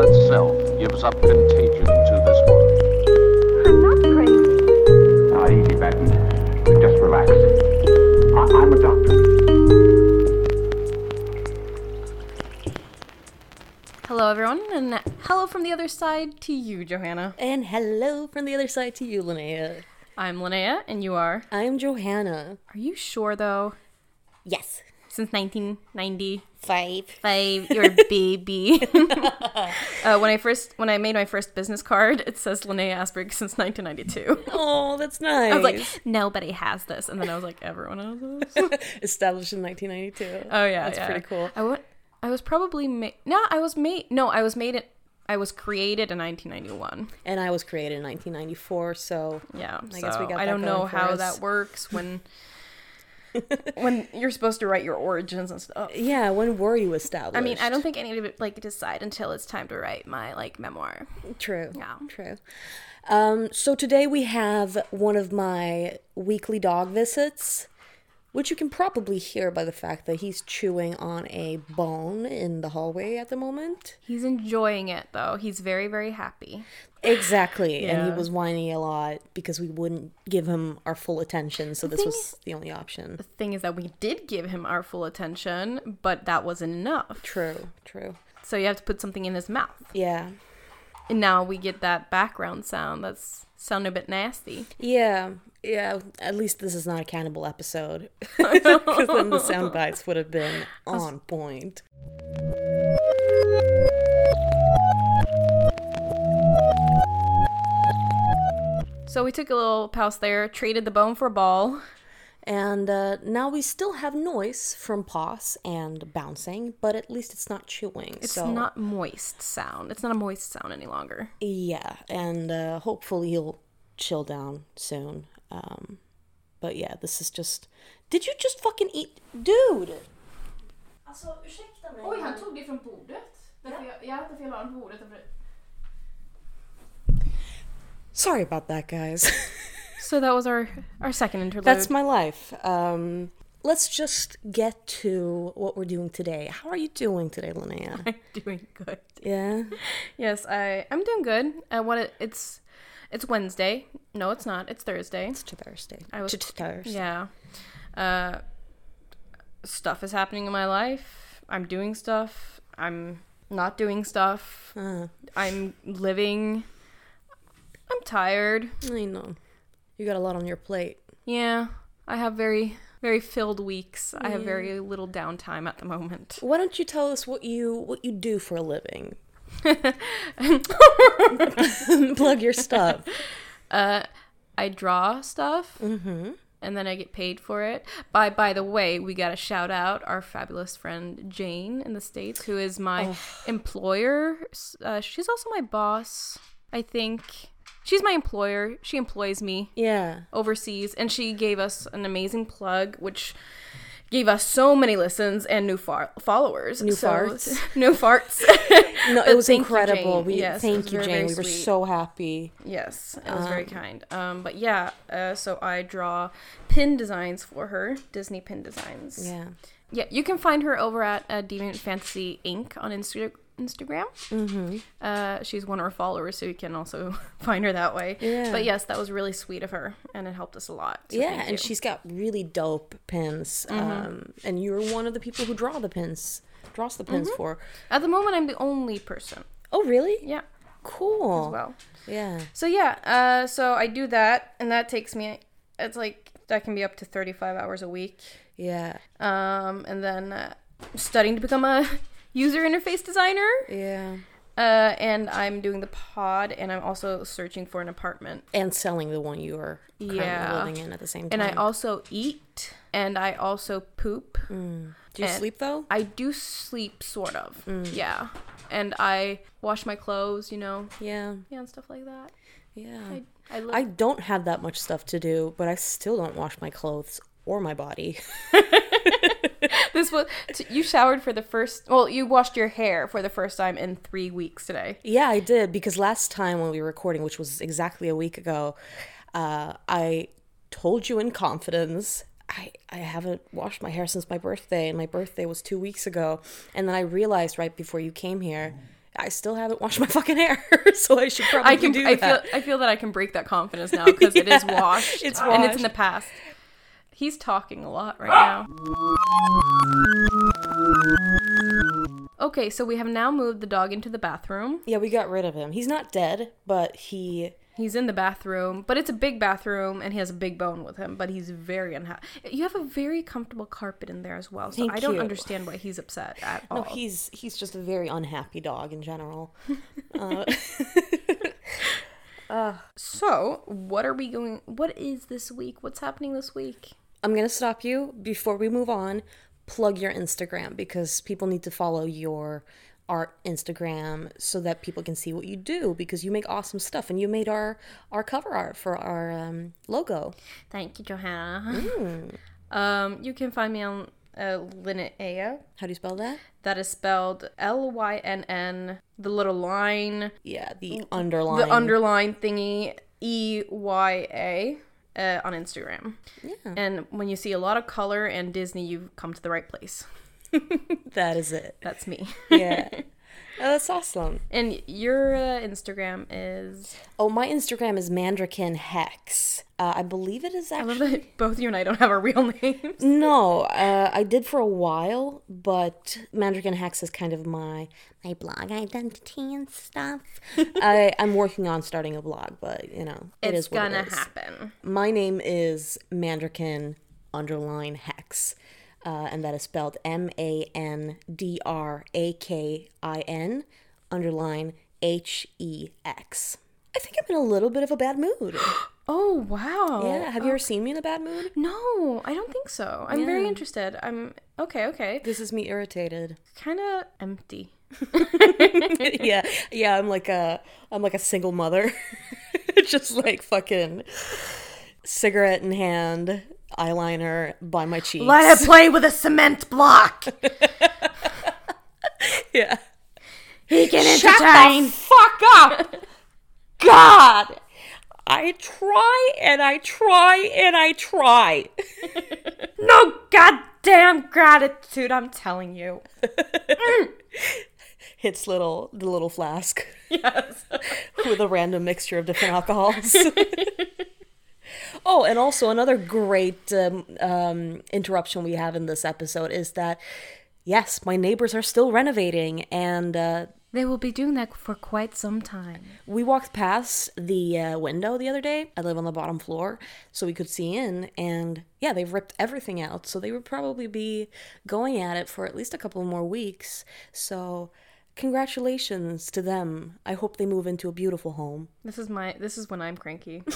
hell itself gives up contagion to this world. I'm not crazy. Now, easy, Benton. Just relax. I- I'm a doctor. Hello, everyone, and hello from the other side to you, Johanna. And hello from the other side to you, Linnea. I'm Linnea, and you are. I'm Johanna. Are you sure, though? Yes. Since 1995, Five. you're a baby. uh, when I first, when I made my first business card, it says Linnea Asperg since 1992. Oh, that's nice. I was like, nobody has this, and then I was like, everyone has this. established in 1992. Oh yeah, That's yeah. pretty cool. I went. I was probably made. No, I was made. No, I was made it. I was created in 1991. And I was created in 1994, so Yeah, I guess we so got I don't know how us. that works when when you're supposed to write your origins and stuff. yeah, when were you established? I mean, I don't think I need to like decide until it's time to write my like memoir. True. Yeah. True. Um, so today we have one of my weekly dog visits, which you can probably hear by the fact that he's chewing on a bone in the hallway at the moment. He's enjoying it though. He's very very happy. Exactly. And he was whining a lot because we wouldn't give him our full attention, so this thing was the only option. The thing is that we did give him our full attention, but that wasn't enough. True, true. So you have to put something in his mouth. Yeah. And now we get that background sound that's sounding a bit nasty. Yeah. Yeah. At least this is not a cannibal episode. Because then the sound bites would have been on point. So we took a little pause there, traded the bone for a ball. And uh, now we still have noise from paws and bouncing, but at least it's not chewing. It's so not moist sound. It's not a moist sound any longer. yeah, and uh, hopefully he'll chill down soon. Um, but yeah, this is just. Did you just fucking eat, dude? Alltså ursäkta mig. tog det från bordet. Därför jag, jag hade fel på bordet. Sorry about that, guys. So that was our our second interlude. That's my life. Um, let's just get to what we're doing today. How are you doing today, Linnea? I'm doing good. yeah. Yes, I I'm doing good. I want it, it's it's Wednesday. No, it's not. It's Thursday. It's to Thursday. I was- It's Thursday. Yeah. Uh, stuff is happening in my life. I'm doing stuff. I'm not doing stuff. Uh, I'm living. I'm tired. I know. You got a lot on your plate. Yeah, I have very very filled weeks. I have very little downtime at the moment. Why don't you tell us what you what you do for a living? Plug your stuff. Uh, I draw stuff, and then I get paid for it. By by the way, we got to shout out our fabulous friend Jane in the states, who is my employer. Uh, she's also my boss. I think she's my employer. She employs me Yeah. overseas, and she gave us an amazing plug, which gave us so many listens and new far- followers. New So- farts. new farts. No, it was thank you, incredible. Jane. we Yes, thank you, very, Jane. very we were so happy. Yes, it was very kind. Um, but yeah, uh, so I draw pin designs for her, Disney pin designs. Yeah. Yeah, you can find her over at uh, Deviant Fantasy Inc. on Insta- Instagram. Mm-hmm. Uh, she's one of our followers, so you can also find her that way. Yeah. But yes, that was really sweet of her, and it helped us a lot. so yeah, and she's got really dope pins. Um, and you're one of the people who draw the pins, draws the pins for. At the moment, I'm the only person. Oh, really? Yeah, Cool. as well. Yeah. So yeah, uh, so I do that, and that takes me. It's like that can be up to 35 hours a week. Yeah. um, and then uh, studying to become a user interface designer. Yeah. Uh, and I'm doing the pod, and I'm also searching for an apartment. And selling the one you are currently Yeah. living in at the same time. And. I also eat, and I also poop. Do you and- sleep though? I do sleep, sort of. Mm. Yeah. And I wash my clothes, you know, Yeah. yeah, and stuff like that. Yeah. I, I, live- I don't have that much stuff to do, but I still don't wash my clothes or my body. this was t- you showered for the first. Well, you washed your hair for the first time in three weeks today. yeah, I did because last time when we were recording, which was exactly a week ago, uh, I told you in confidence I, I haven't washed my hair since my birthday, and my birthday was two weeks ago. And then I realized right before you came here, I still haven't washed my fucking hair, so I should probably I can. do I that. feel. I feel that I can break that confidence now because it is washed. it's washed. and it's in the past. He's talking a lot right now. Okay, so we have now moved the dog into the bathroom. yeah, we got rid of him. He's not dead, but he He's in the bathroom, but it's a big bathroom, and he has a big bone with him. But he's very unhappy. You have a very comfortable carpet in there as well, so Thank I don't you. understand why he's upset at all. no, he's he's just a very unhappy dog in general. Uh, so, what are we going? What is this week? What's happening this week? I'm gonna stop you before we move on. Plug your Instagram because people need to follow your art Instagram so that people can see what you do because you make awesome stuff and you made our our cover art for our um, logo. Thank you, Johanna. Um, you can find me on uh, Linnea. How do you spell that? That is spelled L Y N N. The little line, Yeah, the underline. the underline thingy, E Y A. Uh, on Instagram. Yeah. And when you see a lot of color and Disney, you've come to the right place. that is it. That's me. Yeah. oh, that's awesome. and your uh, Instagram is. Oh, my Instagram is Mandrakin Hex. Uh, I believe it is I actually. love that both you and I don't have our real names. No, uh, I did for a while, but Mandrakin Hex is kind of my my blog identity and stuff. I I'm working on starting a blog, but you know it it's is what gonna it is. happen. My name is Mandrakin underline Hex, uh, and that is spelled M A N D R A K I N underline H E X. I think I'm in a little bit of a bad mood. Oh wow! Yeah, have you ever seen me in a bad mood? No, I don't think so. I'm very interested. I'm okay. Okay, This is me irritated. kind of empty. yeah, yeah. I'm like a, I'm like a single mother, just like fucking cigarette in hand, eyeliner by my cheeks. Let it play with a cement block. yeah. He can entertain. Shut the fuck up! God, I try and I try and I try. no goddamn gratitude. I'm telling you. Hits little the little flask Yes. with a random mixture of different alcohols. Oh, and also another great um, um, interruption we have in this episode is that yes, my neighbors are still renovating, and uh, They will be doing that for quite some time. we walked past the uh, window the other day. I live on the bottom floor, so we could see in, and yeah, they've ripped everything out, so they would probably be going at it for at least a couple more weeks. So. Congratulations to them. I hope they move into a beautiful home. This is my. This is when I'm cranky.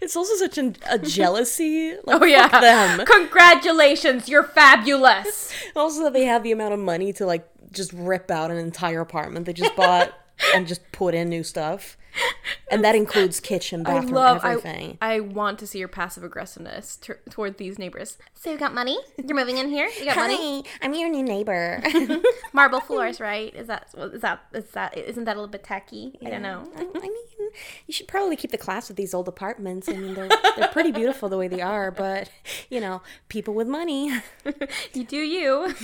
It's also such an, a jealousy. Like, Oh yeah. them. Congratulations, you're fabulous. Also, that they have the amount of money to like just rip out an entire apartment they just bought and just put in new stuff, and that includes kitchen, bathroom, I love. everything. I, I want to see your passive aggressiveness t- toward these neighbors. So you got money? You're moving in here. You got money. I'm your new neighbor. Marble floors, right? Is that is that is that isn't that a little bit tacky? I don't know. I I mean, you should probably keep the class with these old apartments. I mean, they're they're pretty beautiful the way they are, but you know, people with money. You do you.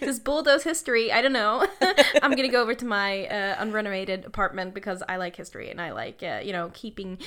Just bulldoze history. I don't know. I'm gonna go over to my uh, unrenovated apartment because I like history and I like uh, you know keeping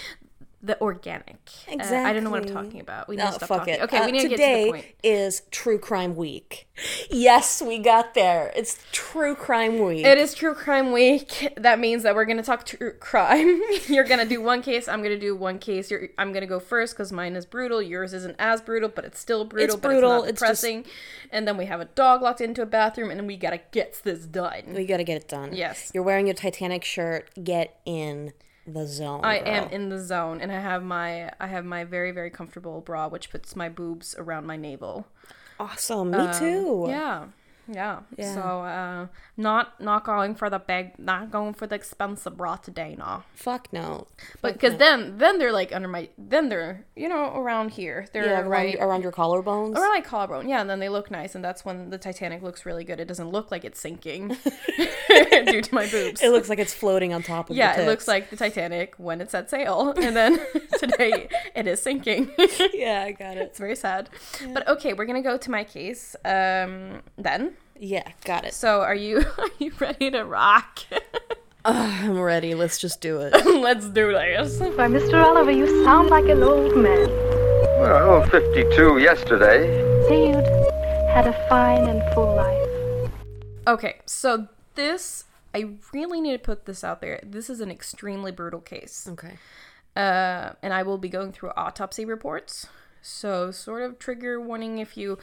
the organic. Uh, I don't know what I'm talking about. We need Oh, to stop fuck talking. it. Okay, Uh, we need to get to the point. Today is True Crime Week. Yes, we got there. It's True Crime Week. It is true crime week. That means that we're gonna talk true crime. You're gonna do one case. I'm gonna do one case. You're, I'm gonna go first because mine is brutal. Yours isn't as brutal, but it's still brutal. It's but brutal, It's it's just- And then we have a dog locked into a bathroom, and we gotta get this done. We gotta get it done. Yes. You're wearing your Titanic shirt. Get in the zone. I girl. am in the zone, and I have my I have my very very comfortable bra, which puts my boobs around my navel. awesome. Me too. Um, Yeah. Yeah. Yeah. So uh not not going for the big not going for the expensive bra today, no. Fuck no. But because then then they're like under my then they're you know around here. They're Yeah, around, right around your collarbones. around my collarbone. Yeah, and then they look nice, and that's when the Titanic looks really good. It doesn't look like it's sinking due to my boobs. It looks like it's floating on top of. yeah, it looks like the Titanic when it set sail, and then today it is sinking. yeah, I got it. It's very sad. But okay, we're gonna go to my case um, then. Yeah, got it. So are you are you ready to rock? I'm ready. Let's just do it. Let's do this. Why, Mr. Oliver, you sound like an old man. Well, 52 yesterday. Say you'd had a fine and full life. Okay, so this I really need to put this out there. This is an extremely brutal case. Okay. uh, and I will be going through autopsy reports. So, sort of trigger warning if you,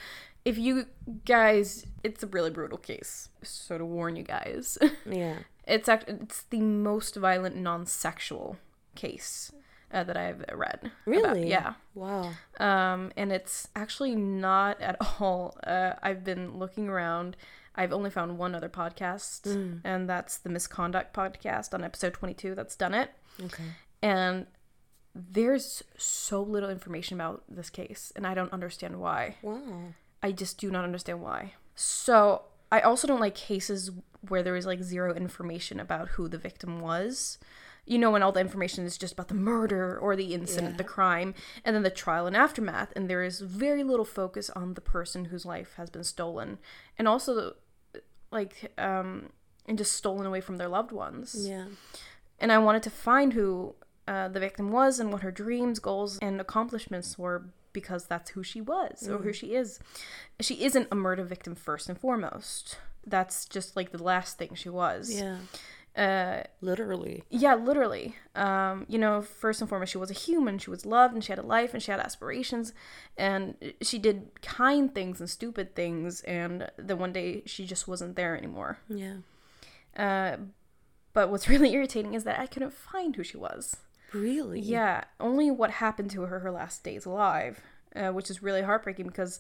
if you guys, it's a really brutal case. So to warn you guys, Yeah. it's act- it's the most violent non-sexual case uh, that I've read. about. Really? Yeah. Wow. Um, and it's actually not at all. Uh, I've been looking around. I've only found one other podcast, and that's the Misconduct podcast on episode 22 that's done it Okay. and there's so little information about this case and i don't understand why Wow. I just do not understand why. So i also don't like cases where there is like zero information about who the victim was. You know when all the information is just about the murder or the incident the crime and then the trial and aftermath and there is very little focus on the person whose life has been stolen and also like um and just stolen away from their loved ones. Yeah. and I wanted to find who uh, the victim was and what her dreams, goals, and accomplishments were because that's who she was or who she is. She isn't a murder victim first and foremost. That's just like the last thing she was. Yeah. Uh, Literally. yeah, literally. Um, you know, first and foremost, she was a human. She was loved, and she had a life, and she had aspirations, and she did kind things and stupid things. And then one day, she just wasn't there anymore. Yeah. Uh, but what's really irritating is that I couldn't find who she was. Really? Yeah, only what happened to her her last days alive, uh, which is really heartbreaking because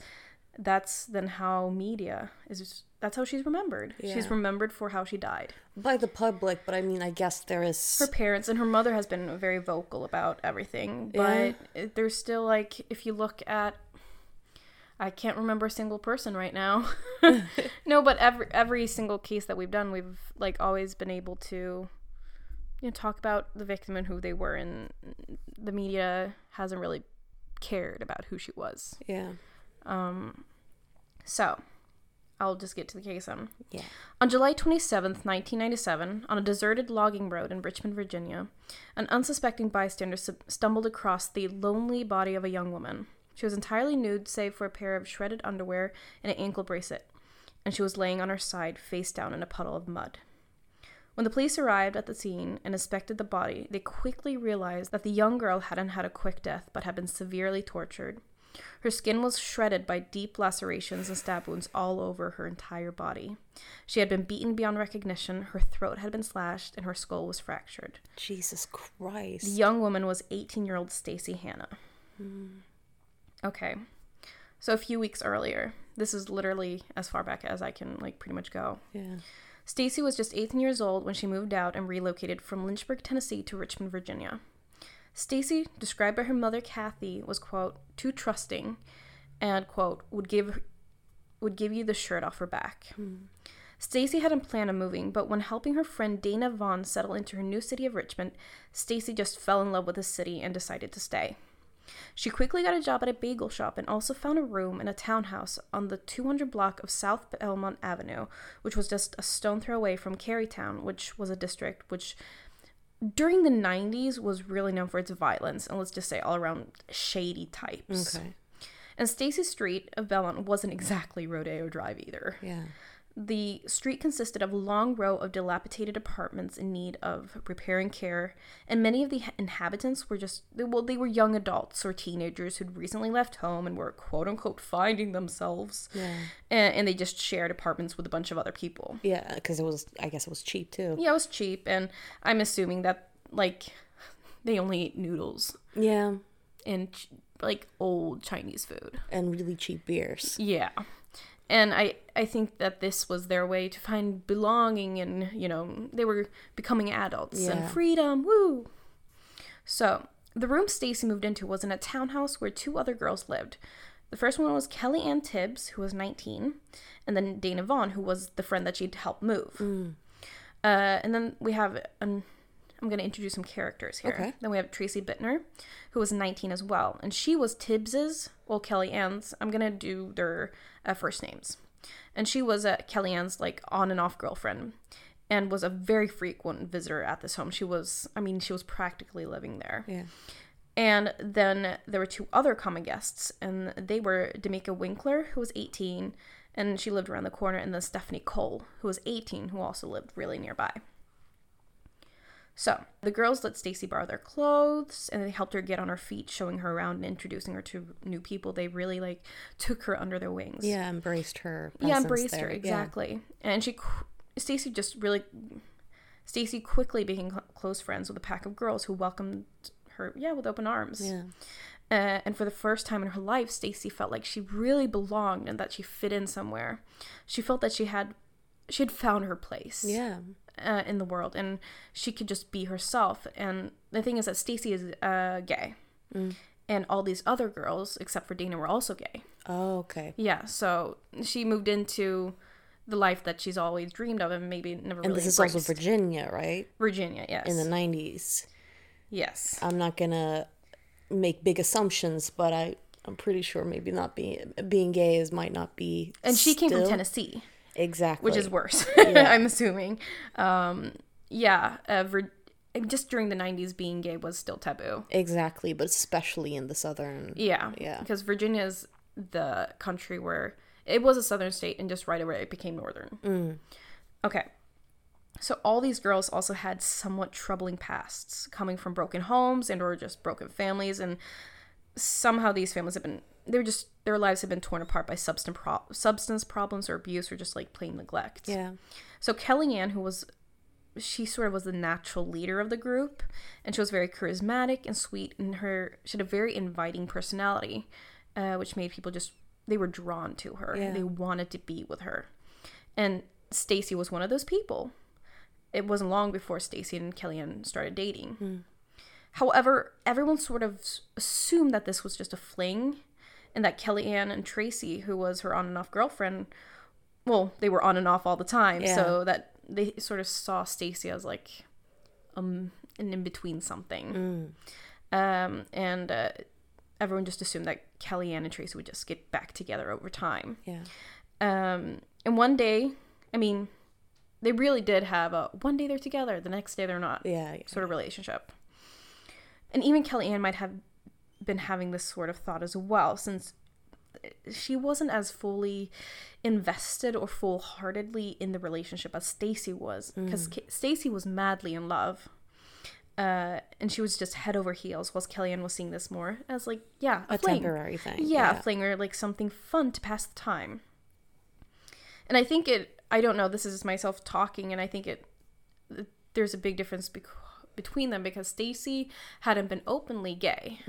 that's then how media is. That's how she's remembered. She's remembered for how she died. By the public, but I mean, I guess there is. Her parents and her mother has been very vocal about everything, but Yeah. there's still like if you look at. I can't remember a single person right now. no, but every every single case that we've done, we've like always been able to you know talk about the victim and who they were and the media hasn't really cared about who she was. Yeah. Um, so, I'll just get to the case then. Yeah. On July 27th, 1997, on a deserted logging road in Richmond, Virginia, an unsuspecting bystander sub- stumbled across the lonely body of a young woman. She was entirely nude, save for a pair of shredded underwear and an ankle bracelet, and she was laying on her side, face down in a puddle of mud. When the police arrived at the scene and inspected the body, they quickly realized that the young girl hadn't had a quick death but had been severely tortured. Her skin was shredded by deep lacerations and stab wounds all over her entire body. She had been beaten beyond recognition, her throat had been slashed, and her skull was fractured. Jesus Christ. The young woman was 18 year old Stacy Hanna. Hmm. Okay. So a few weeks earlier, this is literally as far back as I can like pretty much go. Yeah. Stacy was just 18 years old when she moved out and relocated from Lynchburg, Tennessee to Richmond, Virginia. Stacy, described by her mother Kathy, was quote too trusting and quote would give would give you the shirt off her back. Stacy hadn't planned on moving, but when helping her friend Dana Vaughn settle into her new city of Richmond, Stacy just fell in love with the city and decided to stay. She quickly got a job at a bagel shop and also found a room in a townhouse on the 200 block of South Belmont Avenue, which was just a stone throw away from Carytown, which was a district which during the 90s was really known for its violence and let's just say all around shady types. Okay. And Stacy Street of Belmont wasn't exactly Rodeo Drive either. Yeah. The street consisted of a long row of dilapidated apartments in need of repair and care, and many of the inhabitants were just well, they were young adults or teenagers who'd recently left home and were quote unquote finding themselves, Yeah. and, and they just shared apartments with a bunch of other people. Yeah, because it was. I guess it was cheap too. Yeah, it was cheap, and I'm assuming that like they only ate noodles Yeah. and like old Chinese food. And really cheap beers. Yeah. And I, I think that this was their way to find belonging and, you know, they were becoming adults Yeah. and freedom. Woo! So, the room Stacy moved into was in a townhouse where two other girls lived. The first one was Kelly Ann Tibbs, who was 19, and then Dana Vaughn, who was the friend that she'd helped move. Uh, and then we have an I'm going to introduce some characters here. Okay. Then we have Tracy Bitner, who was 19 as well. And she was Tibbs's, well, Kelly Ann's. I'm going to do their uh, first names. and she was uh, Kellyanne's like on and off girlfriend, and was a very frequent visitor at this home. She was, I mean, she was practically living there. Yeah. And then there were two other common guests, and they were Demika Winckler, who was 18, and she lived around the corner, and then Stephanie Cole, who was 18, who also lived really nearby. So the girls let Stacy borrow their clothes, and they helped her get on her feet, showing her around and introducing her to new people. They really like took her under their wings. Yeah, embraced her. yeah, embraced there. her Yeah. exactly. And she, Stacy, just really, Stacy quickly became cl- close friends with a pack of girls who welcomed her, yeah, with open arms. Yeah. Uh, and for the first time in her life, Stacy felt like she really belonged and that she fit in somewhere. She felt that she had, she had found her place Yeah. Uh, in the world, and she could just be herself. And the thing is that Stacy is uh, gay, Mm. and all these other girls, except for Dana, were also gay. Oh, okay. Yeah, so she moved into the life that she's always dreamed of, and maybe never And really this is also. Virginia, right? Virginia. Yes. In the 90s. yes. I'm not gonna make big assumptions, but I I'm pretty sure maybe not being being gay is might not be. and she came from Tennessee, exactly, which is worse. I'm assuming. Um, yeah. Uh, just during the '90s, being gay was still taboo. exactly, but especially in the southern. Yeah. Yeah. Because Virginia is the country where it was a southern state, and just right away it became northern. Mm. Okay. So all these girls also had somewhat troubling pasts, coming from broken homes and or just broken families, and somehow these families have been they were just their lives have been torn apart by substance pro- substance problems or abuse or just like plain neglect. Yeah, So Kellyanne, who was she sort of was the natural leader of the group, and she was very charismatic and sweet, and her she had a very inviting personality, uh, which made people just they were drawn to her. Yeah. They wanted to be with her, and Stacy was one of those people. It wasn't long before Stacy and Kellyanne started dating. However, everyone sort of assumed that this was just a fling, and that Kellyanne and Tracy, who was her on and off girlfriend, well, they were on and off all the time, Yeah. so that they sort of saw Stacy as like um an in between something. Um, and uh, everyone just assumed that Kellyanne and Tracy would just get back together over time. yeah, Um, and one day, I mean, they really did have a one day they're together, the next day they're not yeah, yeah. sort of relationship. And even Kellyanne might have been having this sort of thought as well, since she wasn't as fully invested or full heartedly in the relationship as Stacy was, because Stacy was madly in love. Uh, and she was just head over heels, whilst Kellyanne was seeing this more as like, yeah, a, a fling. temporary thing. Yeah, a fling or like something fun to pass the time. And I think it, I don't know, this is myself talking, and I think it, there's a big difference between them because Stacy hadn't been openly gay.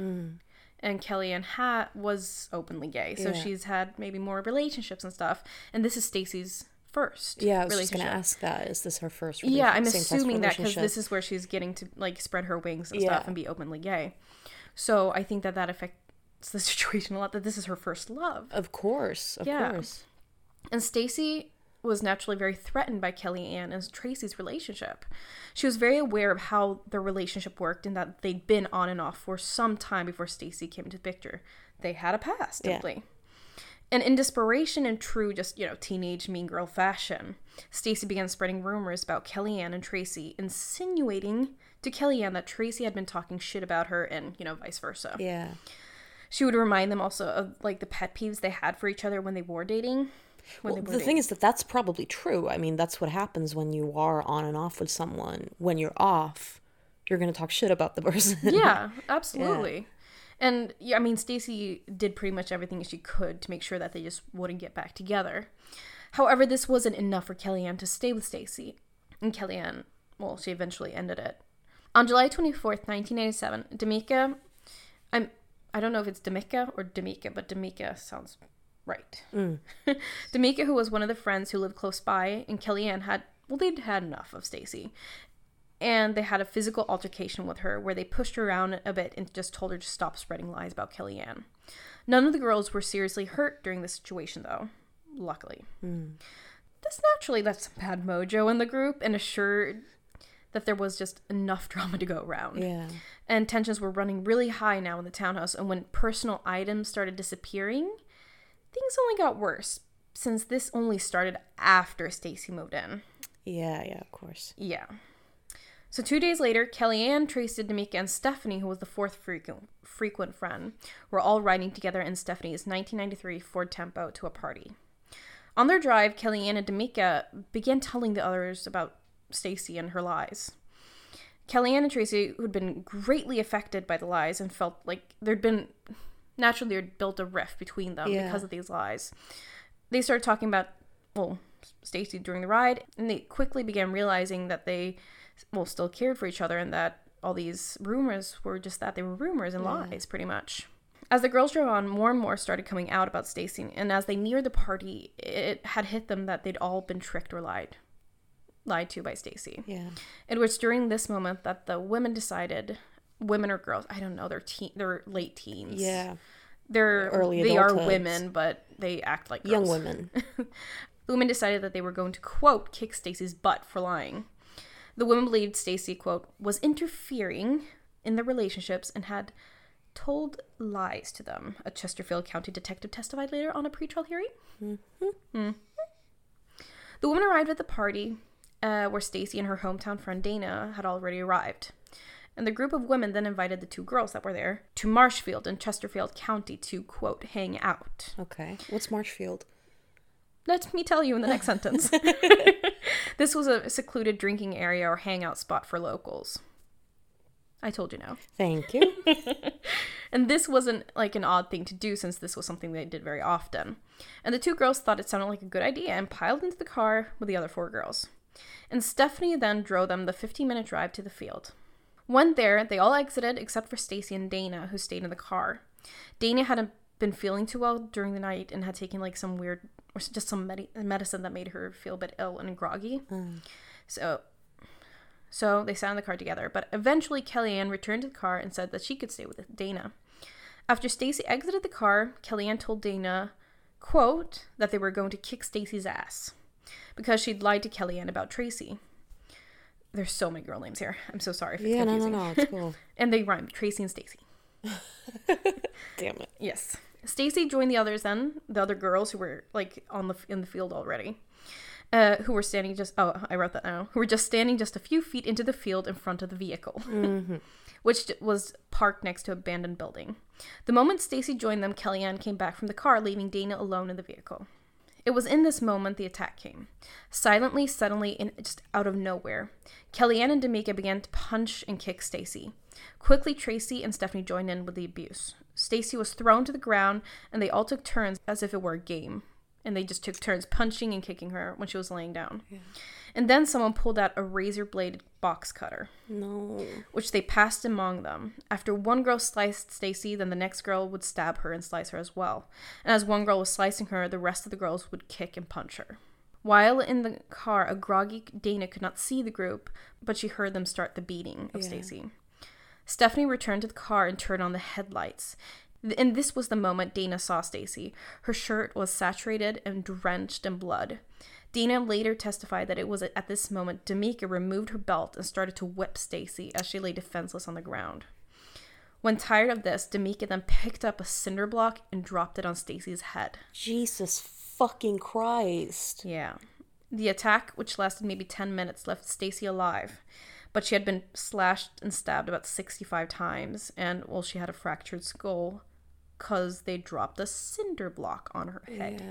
And Kellyanne Hat was openly gay, so Yeah. she's had maybe more relationships and stuff. And this is Stacy's first Yeah, I was just gonna ask that. Is this her first? Yeah, I'm assuming that because this is where she's getting to like spread her wings and Yeah. stuff and be openly gay. So I think that that affects the situation a lot. That this is her first love, Of course, of Yeah. course. and Stacy was naturally very threatened by Kellyanne and Tracy's relationship. She was very aware of how their relationship worked and that they'd been on and off for some time before Stacy came into the picture. They had a past, Yeah. simply. And in desperation and true, just, you know, teenage mean girl fashion, Stacy began spreading rumors about Kellyanne and Tracy, insinuating to Kellyanne that Tracy had been talking shit about her and, you know, vice versa. Yeah. She would remind them also of, like, the pet peeves they had for each other when they were dating. Well, the thing is that that's probably true. I mean, that's what happens when you are on and off with someone. When you're off, you're gonna talk shit about the person. yeah, absolutely. And yeah, I mean, Stacy did pretty much everything she could to make sure that they just wouldn't get back together. However, this wasn't enough for Kellyanne to stay with Stacy, and Kellyanne, well, she eventually ended it. On July twenty fourth, nineteen eighty seven, Demika, I'm, I don't know if it's Demika or Demika, but Demika sounds right. Mm. Demika, who was one of the friends who lived close by, and Kellyanne had, well, they'd had enough of Stacy and they had a physical altercation with her where they pushed her around a bit and just told her to stop spreading lies about Kellyanne. None of the girls were seriously hurt during the situation, though, luckily. Mm. This naturally left some bad mojo in the group and assured that there was just enough drama to go around. Yeah. And tensions were running really high now in the townhouse, and when personal items started disappearing, things only got worse. since this only started after Stacy moved in. Yeah, yeah, of course. Yeah. So two days later, Kellyanne, Tracy, D'Amica, and Stephanie, who was the fourth frequent frequent friend, were all riding together in Stephanie's 1993 Ford Tempo to a party. On their drive, Kellyanne and D'Amica began telling the others about Stacy and her lies. Kellyanne and Tracy, who'd been greatly affected by the lies and felt like there'd been naturally built a rift between them Yeah. because of these lies. They started talking about well, Stacy during the ride, and they quickly began realizing that they well still cared for each other and that all these rumors were just that they were rumors and lies pretty much. As the girls drove on, more and more started coming out about Stacy, and as they neared the party, it had hit them that they'd all been tricked or lied lied to by Stacy. Yeah. It was during this moment that the women decided, women or girls, I don't know, they're teen, they're late teens. Yeah. they're Early They are women, but they act like Young women. The women decided that they were going to quote kick Stacy's butt for lying. The women believed Stacy quote was interfering in their relationships and had told lies to them. A Chesterfield County detective testified later on a pretrial hearing. Mhm. The women arrived at the party uh, where Stacy and her hometown friend Dana had already arrived. And the group of women then invited the two girls that were there to Marshfield in Chesterfield County to quote hang out. Okay. What's Marshfield? Let me tell you in the next sentence. this was a secluded drinking area or hangout spot for locals. I told you now. Thank you. And this wasn't like an odd thing to do since this was something they did very often. And the two girls thought it sounded like a good idea and piled into the car with the other four girls. And Stephanie then drove them the 15 minute drive to the field. When there, they all exited except for Stacy and Dana, who stayed in the car. Dana hadn't been feeling too well during the night and had taken like some weird or just some medi- medicine that made her feel a bit ill and groggy. Mm. So so they sat in the car together, but eventually Kellyanne returned to the car and said that she could stay with Dana. After Stacy exited the car, Kellyanne told Dana, quote, that they were going to kick Stacy's ass because she'd lied to Kellyanne about Tracy. There's so many girl names here. I'm so sorry if it's yeah, no, no, no. It's cool. And they rhyme Tracy and Stacy. Damn it. Yes. Stacy joined the others then, the other girls who were like on the in the field already. Uh, who were standing just oh I wrote that now who were just standing just a few feet into the field in front of the vehicle, which was parked next to an abandoned building. The moment Stacy joined them, Kellyanne came back from the car, leaving Dana alone in the vehicle. It was in this moment the attack came. Silently, suddenly, and just out of nowhere, Kellyanne and D'Amica began to punch and kick Stacy. Quickly, Tracy and Stephanie joined in with the abuse. Stacy was thrown to the ground, and they all took turns as if it were a game. And they just took turns punching and kicking her when she was laying down. And then someone pulled out a razor bladed box cutter No. which they passed among them. After one girl sliced Stacy, then the next girl would stab her and slice her as well. And as one girl was slicing her, the rest of the girls would kick and punch her. While in the car, a groggy Dana could not see the group, but she heard them start the beating of Stacy. Stephanie returned to the car and turned on the headlights. And this was the moment Dana saw Stacy. Her shirt was saturated and drenched in blood. Dana later testified that it was at this moment D'Amica removed her belt and started to whip Stacy as she lay defenseless on the ground. When tired of this, D'Amica then picked up a cinder block and dropped it on Stacy's head. Jesus fucking Christ. Yeah. The attack, which lasted maybe 10 minutes, left Stacy alive, but she had been slashed and stabbed about 65 times, and well, she had a fractured skull because they dropped a cinder block on her head.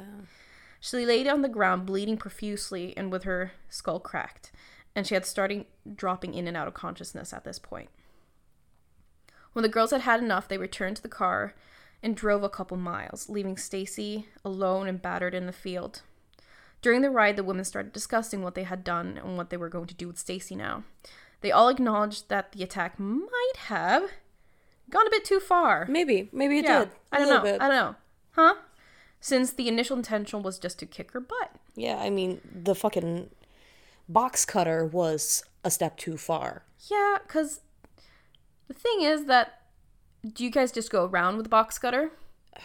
She lay on the ground, bleeding profusely and with her skull cracked, and she had starting dropping in and out of consciousness at this point. When the girls had had enough, they returned to the car and drove a couple miles, leaving Stacy alone and battered in the field. During the ride, the women started discussing what they had done and what they were going to do with Stacy now. They all acknowledged that the attack might have gone a bit too far. Maybe. Maybe it Yeah, did. I don't know. bit. I don't know. Huh? Since the initial intention was just to kick her butt. Yeah, I mean, the fucking box cutter was a step too far. Yeah, because the thing is that do you guys just go around with the box cutter?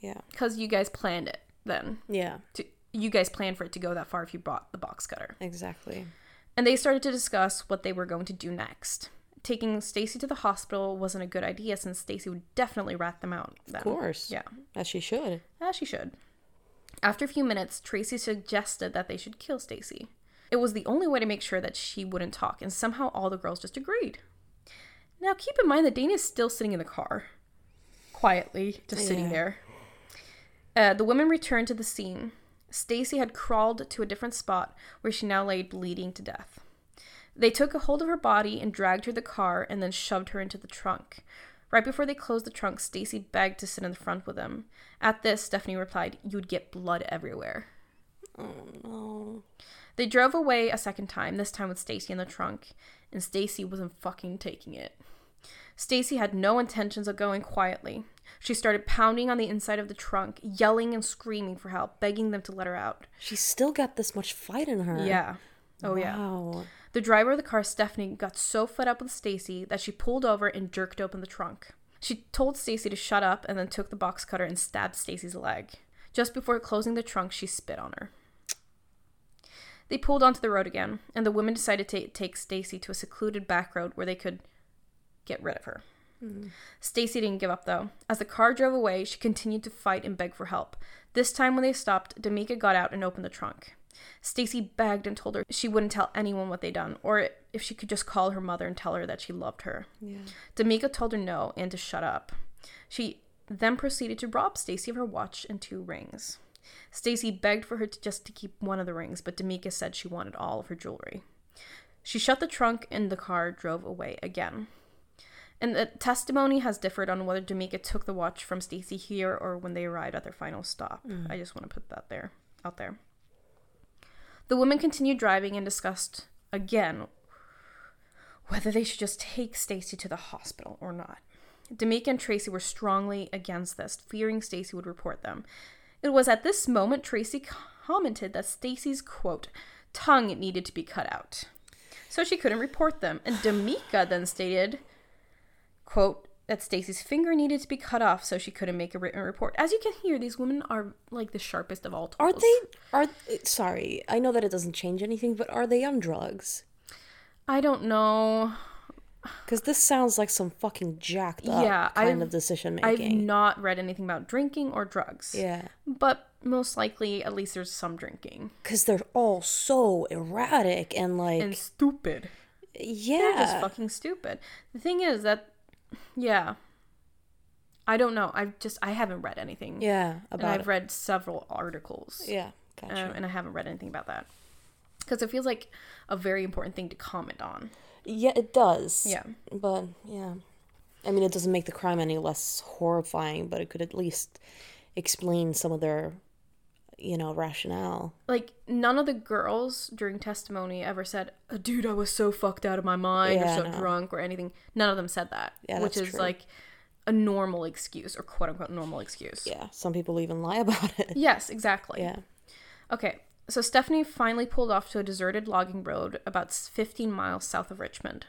Yeah. Because you guys planned it then. Yeah, To, you guys planned for it to go that far if you brought the box cutter. exactly. And they started to discuss what they were going to do next. Taking Stacy to the hospital wasn't a good idea since Stacy would definitely rat them out. Then. Of course. Yeah. As she should. As she should. After a few minutes, Tracy suggested that they should kill Stacy. It was the only way to make sure that she wouldn't talk, and somehow all the girls just agreed. Now, keep in mind that Dana is still sitting in the car, quietly, just sitting there. Uh, the women returned to the scene. Stacy had crawled to a different spot where she now lay bleeding to death. They took a hold of her body and dragged her to the car and then shoved her into the trunk. Right before they closed the trunk, Stacy begged to sit in the front with them. At this, Stephanie replied, "You'd get blood everywhere." Oh no. They drove away a second time, this time with Stacy in the trunk, and Stacy wasn't fucking taking it. Stacy had no intentions of going quietly. She started pounding on the inside of the trunk, yelling and screaming for help, begging them to let her out. She's still got this much fight in her. Yeah. Oh yeah. Wow. The driver of the car, Stephanie, got so fed up with Stacy that she pulled over and jerked open the trunk. She told Stacy to shut up and then took the box cutter and stabbed Stacy's leg. Just before closing the trunk, she spit on her. They pulled onto the road again, and the women decided to take Stacy to a secluded back road where they could get rid of her. Hmm. Stacy didn't give up though. As the car drove away, she continued to fight and beg for help. This time when they stopped, D'Amica got out and opened the trunk. Stacy begged and told her she wouldn't tell anyone what they'd done, or if she could just call her mother and tell her that she loved her. Yeah. D'Amica told her no and to shut up. She then proceeded to rob Stacy of her watch and two rings. Stacy begged for her to just to keep one of the rings, but D'Amica said she wanted all of her jewelry. She shut the trunk and the car drove away again. And the testimony has differed on whether D'Amica took the watch from Stacy here or when they arrived at their final stop. Mm. I just want to put that there out there. The women continued driving and discussed again whether they should just take Stacy to the hospital or not. D'Amica and Tracy were strongly against this, fearing Stacy would report them. It was at this moment Tracy commented that Stacy's quote tongue needed to be cut out. So she couldn't report them. And D'Amica then stated, quote, that Stacy's finger needed to be cut off so she couldn't make a written report. As you can hear, these women are like the sharpest of all tools. Are they are sorry, I know that it doesn't change anything, but are they on drugs? I don't know. Because this sounds like some fucking jacked up Yeah, kind I've- of decision making. I've not read anything about drinking or drugs. Yeah. But most likely, at least there's some drinking. Because they're all so erratic and like And stupid. yeah. They're just fucking stupid. The thing is that, yeah. I don't know. I've just, I haven't read anything. yeah, And about I've it. read several articles. Yeah, gotcha. um, and I haven't read anything about that. Because it feels like a very important thing to comment on. yeah, it does. Yeah. But yeah. I mean, it doesn't make the crime any less horrifying, but it could at least explain some of their, you know, rationale. like none of the girls during testimony ever said, "Uh, "Dude, I was so fucked out of my mind Yeah, or so no. drunk or anything." None of them said that, Yeah, which is true. like a normal excuse or quote unquote normal excuse. Yeah, some people even lie about it. Yes, exactly. Yeah. Okay, so Stephanie finally pulled off to a deserted logging road about 15 miles south of Richmond.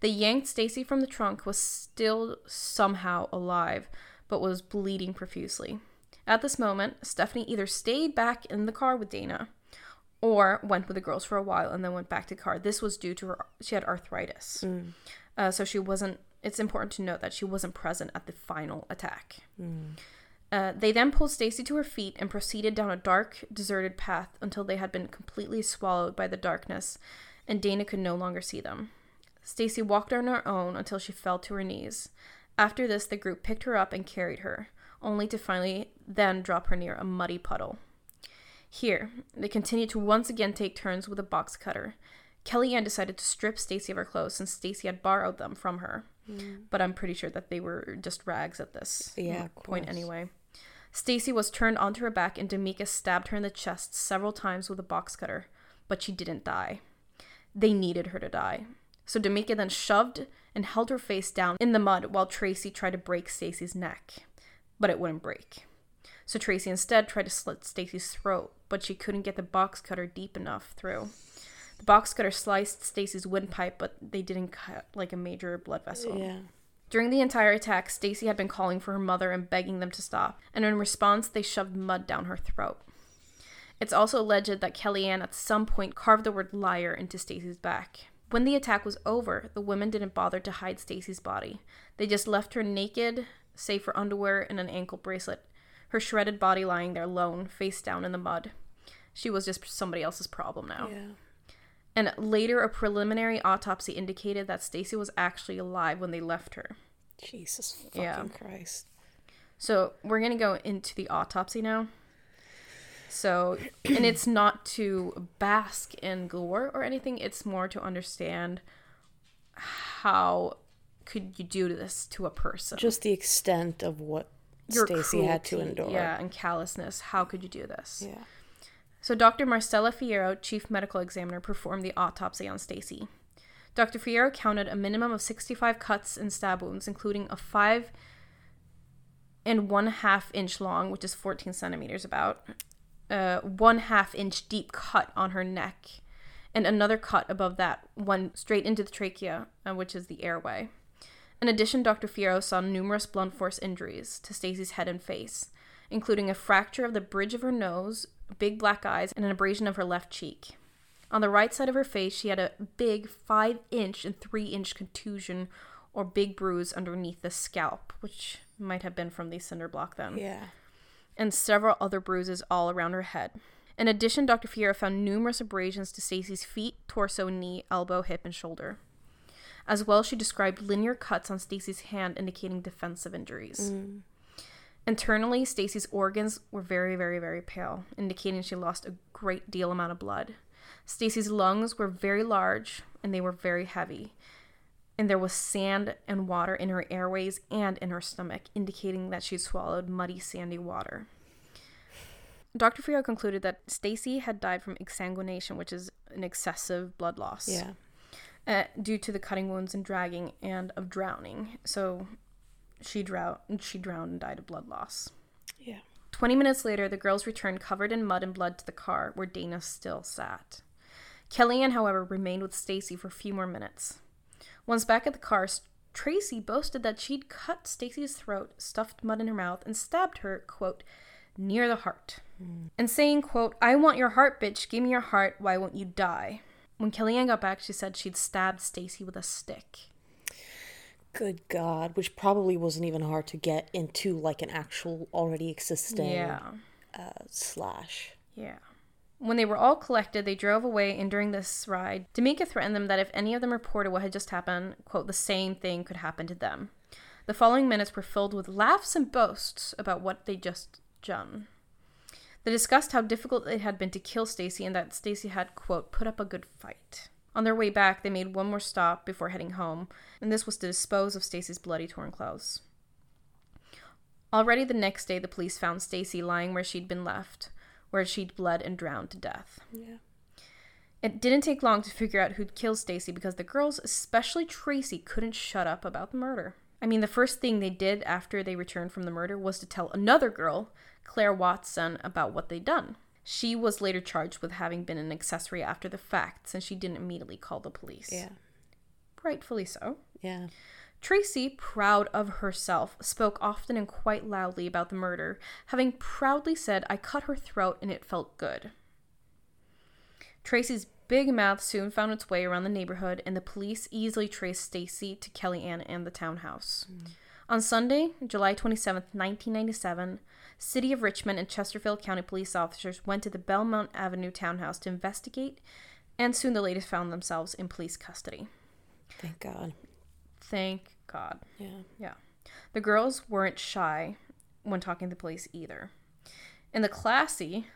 They yanked Stacy from the trunk, was still somehow alive, but was bleeding profusely. At this moment, Stephanie either stayed back in the car with Dana or went with the girls for a while and then went back to the car. This was due to her, she had arthritis. Uh, so she wasn't, it's important to note that she wasn't present at the final attack. Uh, they then pulled Stacy to her feet and proceeded down a dark, deserted path until they had been completely swallowed by the darkness, and Dana could no longer see them. Stacy walked on her own until she fell to her knees. After this, the group picked her up and carried her, only to finally then drop her near a muddy puddle. Here, they continued to once again take turns with a box cutter. Kellyanne decided to strip Stacy of her clothes since Stacy had borrowed them from her. Mm. But I'm pretty sure that they were just rags at this Yeah, point anyway. Stacy was turned onto her back and D'Amica stabbed her in the chest several times with a box cutter, but she didn't die. They needed her to die. So D'Amica then shoved and held her face down in the mud while Tracy tried to break Stacy's neck, but it wouldn't break. So Tracy instead tried to slit Stacy's throat, but she couldn't get the box cutter deep enough through. The box cutter sliced Stacy's windpipe, but they didn't cut like a major blood vessel. Yeah. During the entire attack, Stacy had been calling for her mother and begging them to stop, and in response, they shoved mud down her throat. It's also alleged that Kellyanne at some point carved the word liar into Stacy's back. When the attack was over, the women didn't bother to hide Stacy's body. They just left her naked, save for underwear and an ankle bracelet, her shredded body lying there alone, face down in the mud. She was just somebody else's problem now. Yeah. And later, a preliminary autopsy indicated that Stacy was actually alive when they left her. Jesus fucking Yeah. Christ. So we're gonna go into the autopsy now. So, and it's not to bask in gore or anything. It's more to understand how could you do this to a person. Just the extent of what Your Stacy had to endure. Yeah, and callousness. How could you do this? Yeah. So Dr. Marcella Fierro, chief medical examiner, performed the autopsy on Stacy. Dr. Fierro counted a minimum of 65 cuts and stab wounds, including a five and one half inch long, which is 14 centimeters about, uh, one half inch deep cut on her neck, and another cut above that, one straight into the trachea, uh, which is the airway. In addition, Dr. Fierro saw numerous blunt force injuries to Stacy's head and face, including a fracture of the bridge of her nose, big black eyes, and an abrasion of her left cheek. On the right side of her face, she had a big 5 inch and 3 inch contusion or big bruise underneath the scalp, which might have been from the cinder block then Yeah. and several other bruises all around her head. In addition, Dr. Fierro found numerous abrasions to Stacy's feet, torso, knee, elbow, hip, and shoulder. As well, she described linear cuts on Stacy's hand indicating defensive injuries. Mm. Internally, Stacy's organs were very, very, very pale, indicating she lost a great deal amount of blood. Stacy's lungs were very large and they were very heavy. And there was sand and water in her airways and in her stomach, indicating that she swallowed muddy, sandy water. Dr. Fierro concluded that Stacy had died from exsanguination, which is an excessive blood loss Yeah. Uh, due to the cutting wounds and dragging and of drowning. So she drowned, she drowned and died of blood loss. Yeah. 20 minutes later, the girls returned covered in mud and blood to the car where Dana still sat. Kellyanne, however, remained with Stacy for a few more minutes. Once back at the car, Tracy boasted that she'd cut Stacy's throat, stuffed mud in her mouth, and stabbed her, quote, near the heart. And saying, quote, I want your heart, bitch. Give me your heart. Why won't you die? When Kellyanne got back, she said she'd stabbed Stacy with a stick. Good God. Which probably wasn't even hard to get into like an actual already existing Yeah. uh, slash. Yeah. When they were all collected, they drove away, and during this ride, D'Amica threatened them that if any of them reported what had just happened, quote, the same thing could happen to them. The following minutes were filled with laughs and boasts about what they just done. They discussed how difficult it had been to kill Stacy and that Stacy had, quote, put up a good fight. On their way back, they made one more stop before heading home, and this was to dispose of Stacy's bloody torn clothes. Already the next day, the police found Stacy lying where she'd been left, where she'd bled and drowned to death. Yeah. It didn't take long to figure out who'd killed Stacy because the girls, especially Tracy, couldn't shut up about the murder. I mean, the first thing they did after they returned from the murder was to tell another girl, Claire Watson, about what they'd done. She was later charged with having been an accessory after the fact since she didn't immediately call the police. Yeah. Rightfully so. Yeah. Tracy, proud of herself, spoke often and quite loudly about the murder, having proudly said, I cut her throat and it felt good. Tracy's big mouth soon found its way around the neighborhood, and the police easily traced Stacy to Kellyanne and the townhouse. Mm. On Sunday, July 27, 1997, City of Richmond and Chesterfield County police officers went to the Belmont Avenue townhouse to investigate, and soon the ladies found themselves in police custody. Thank God. Thank God. Yeah. Yeah. The girls weren't shy when talking to the police either. And the classy,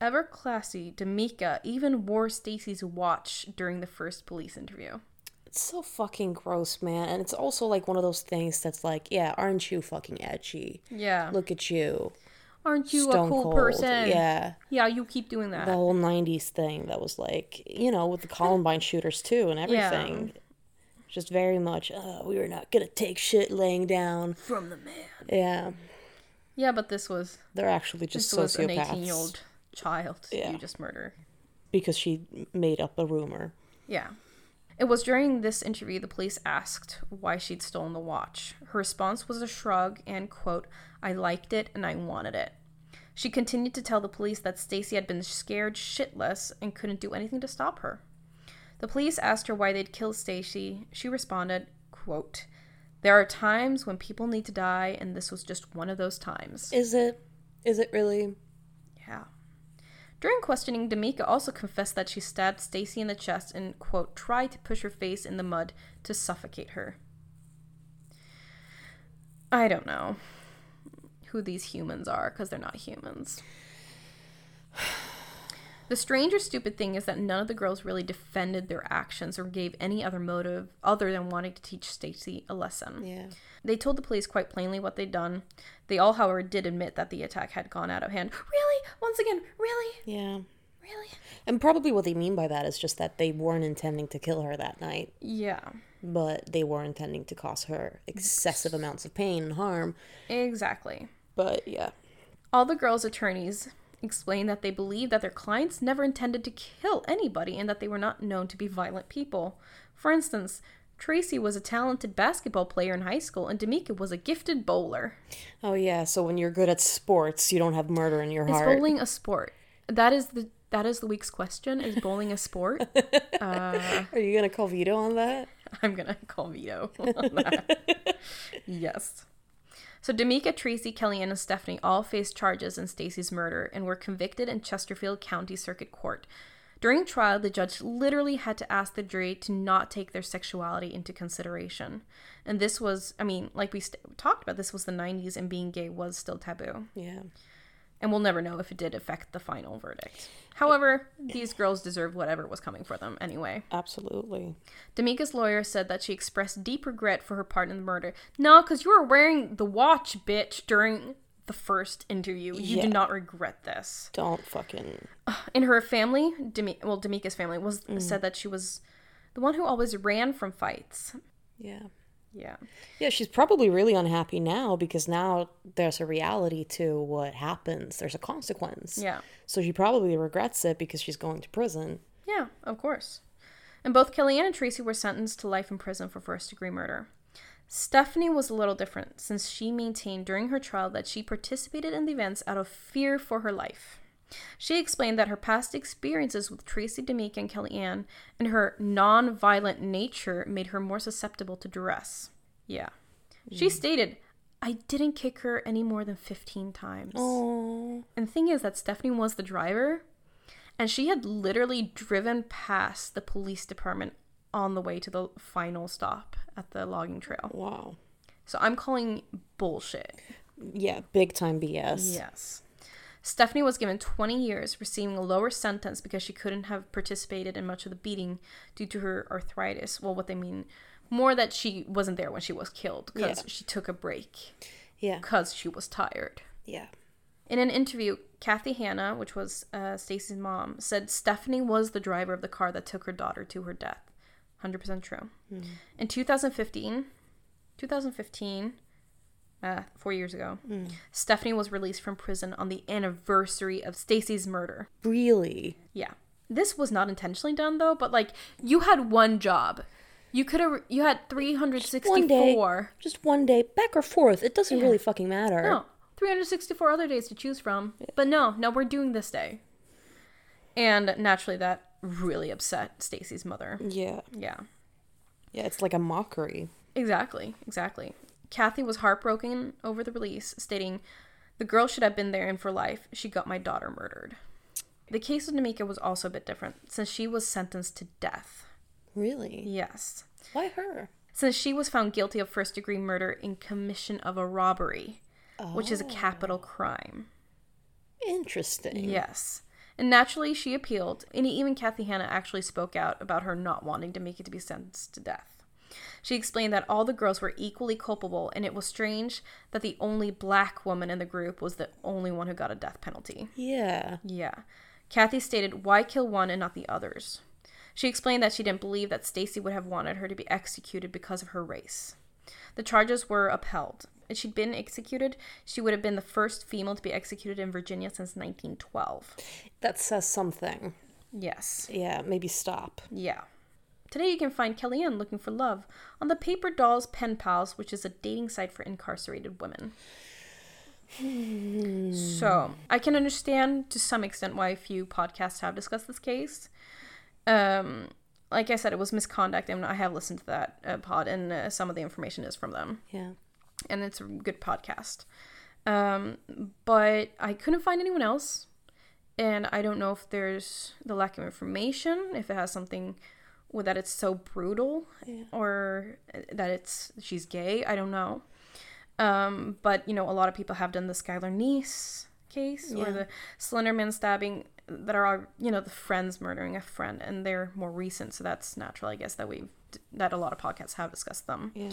ever classy D'Amica even wore Stacy's watch during the first police interview. It's so fucking gross, man. And it's also like one of those things that's like, yeah, aren't you fucking edgy? Yeah. Look at you. Aren't you Stone a cool cold. person? Yeah. Yeah, you keep doing that. The whole 90s thing that was like, you know, with the Columbine shooters too and everything. Yeah. Just very much, uh, we were not gonna take shit laying down. From the man. Yeah. Yeah, but this was They're actually just this was an sociopaths. 18 year old child Yeah. you just murder. Because she made up a rumor. Yeah. It was during this interview the police asked why she'd stolen the watch. Her response was a shrug and, quote, I liked it and I wanted it. She continued to tell the police that Stacy had been scared shitless and couldn't do anything to stop her. The police asked her why they'd killed Stacy. She responded, quote, There are times when people need to die, and this was just one of those times. Is it? Is it really? Yeah. During questioning, D'Amica also confessed that she stabbed Stacy in the chest and, quote, tried to push her face in the mud to suffocate her. I don't know who these humans are because they're not humans. The strange or stupid thing is that none of the girls really defended their actions or gave any other motive other than wanting to teach Stacy a lesson. Yeah. They told the police quite plainly what they'd done. They all, however, did admit that the attack had gone out of hand. Really? Once again, really? Yeah. Really? And probably what they mean by that is just that they weren't intending to kill her that night, Yeah, but they were intending to cause her excessive amounts of pain and harm. exactly. But yeah. All the girls' attorneys explained that they believed that their clients never intended to kill anybody and that they were not known to be violent people. For instance, Tracy was a talented basketball player in high school, and D'Amica was a gifted bowler. Oh yeah, so when you're good at sports, you don't have murder in your Is heart. bowling a sport? That is the that is the week's question. Is bowling a sport? uh, Are you gonna call veto on that? I'm gonna call veto on that. yes. So D'Amica, Tracy, Kellyanne, and Stephanie all faced charges in Stacy's murder and were convicted in Chesterfield County Circuit Court. During trial, the judge literally had to ask the jury to not take their sexuality into consideration. And this was, I mean, like we st- talked about, this was the 90s and being gay was still taboo. Yeah. And we'll never know if it did affect the final verdict. However, these girls deserved whatever was coming for them anyway. Absolutely. D'Amica's lawyer said that she expressed deep regret for her part in the murder. No, because you were wearing the watch, bitch, during the first interview. You Yeah. do not regret this. Don't fucking In her family, Demi- well, D'Amica's family was said that she was the one who always ran from fights. Yeah. Yeah. Yeah, she's probably really unhappy now because now there's a reality to what happens. There's a consequence. Yeah. So she probably regrets it because she's going to prison. Yeah, of course. And both Kellyanne and Tracy were sentenced to life in prison for first degree murder. Stephanie was a little different since she maintained during her trial that she participated in the events out of fear for her life. She explained that her past experiences with Tracy D'Amica and Kellyanne and her non violent nature made her more susceptible to duress. Yeah. She mm. stated, I didn't kick her any more than 15 times. Oh. And the thing is that Stephanie was the driver, and she had literally driven past the police department on the way to the final stop at the logging trail. Wow. So I'm calling bullshit. Yeah, big time BS. Yes. Stephanie was given 20 years, receiving a lower sentence because she couldn't have participated in much of the beating due to her arthritis. Well, what they mean, more that she wasn't there when she was killed because Yeah. she took a break Yeah. because she was tired. Yeah. In an interview, Kathy Hanna, which was uh, Stacy's mom, said Stephanie was the driver of the car that took her daughter to her death. 100% true. In 2015, 2015, uh, four years ago, Stephanie was released from prison on the anniversary of Stacy's murder. Really? Yeah. This was not intentionally done though, but like you had one job. You could have you had 364 One day. Just one day, back or forth. It doesn't really fucking matter. No, 364 other days to choose from. But no, no, we're doing this day. And naturally, that really upset Stacy's mother. Yeah. Yeah, Yeah, it's like a mockery. exactly, exactly. Kathy was heartbroken over the release, stating, The girl should have been there and for life. She got my daughter murdered. The case of D'Amica was also a bit different, since she was sentenced to death. Really? Yes. Why her? Since she was found guilty of first degree murder in commission of a robbery, which is a capital oh. crime. Interesting. Yes. And naturally, she appealed, and even Kathy Hanna actually spoke out about her not wanting to make it to be sentenced to death. She explained that all the girls were equally culpable, and it was strange that the only black woman in the group was the only one who got a death penalty. Yeah. Yeah. Kathy stated, Why kill one and not the others? She explained that she didn't believe that Stacy would have wanted her to be executed because of her race. The charges were upheld. If she'd been executed, she would have been the first female to be executed in Virginia since 1912. That says something. Yes. Yeah, maybe stop. Yeah. Today you can find Kellyanne looking for love on the Paper Dolls Pen Pals, which is a dating site for incarcerated women. So I can understand to some extent why a few podcasts have discussed this case. Um, like I said, it was misconduct, and I have listened to that uh, pod, and uh, some of the information is from them Yeah. and it's a good podcast. Um, but I couldn't find anyone else, and I don't know if there's the lack of information, if it has something that it's so brutal, or that it's she's gay. I don't know. Um, but you know, a lot of people have done the Skylar Neese case or the Slenderman stabbing that are you know the friends murdering a friend, and they're more recent, so that's natural, I guess, that we've that a lot of podcasts have discussed them. Yeah.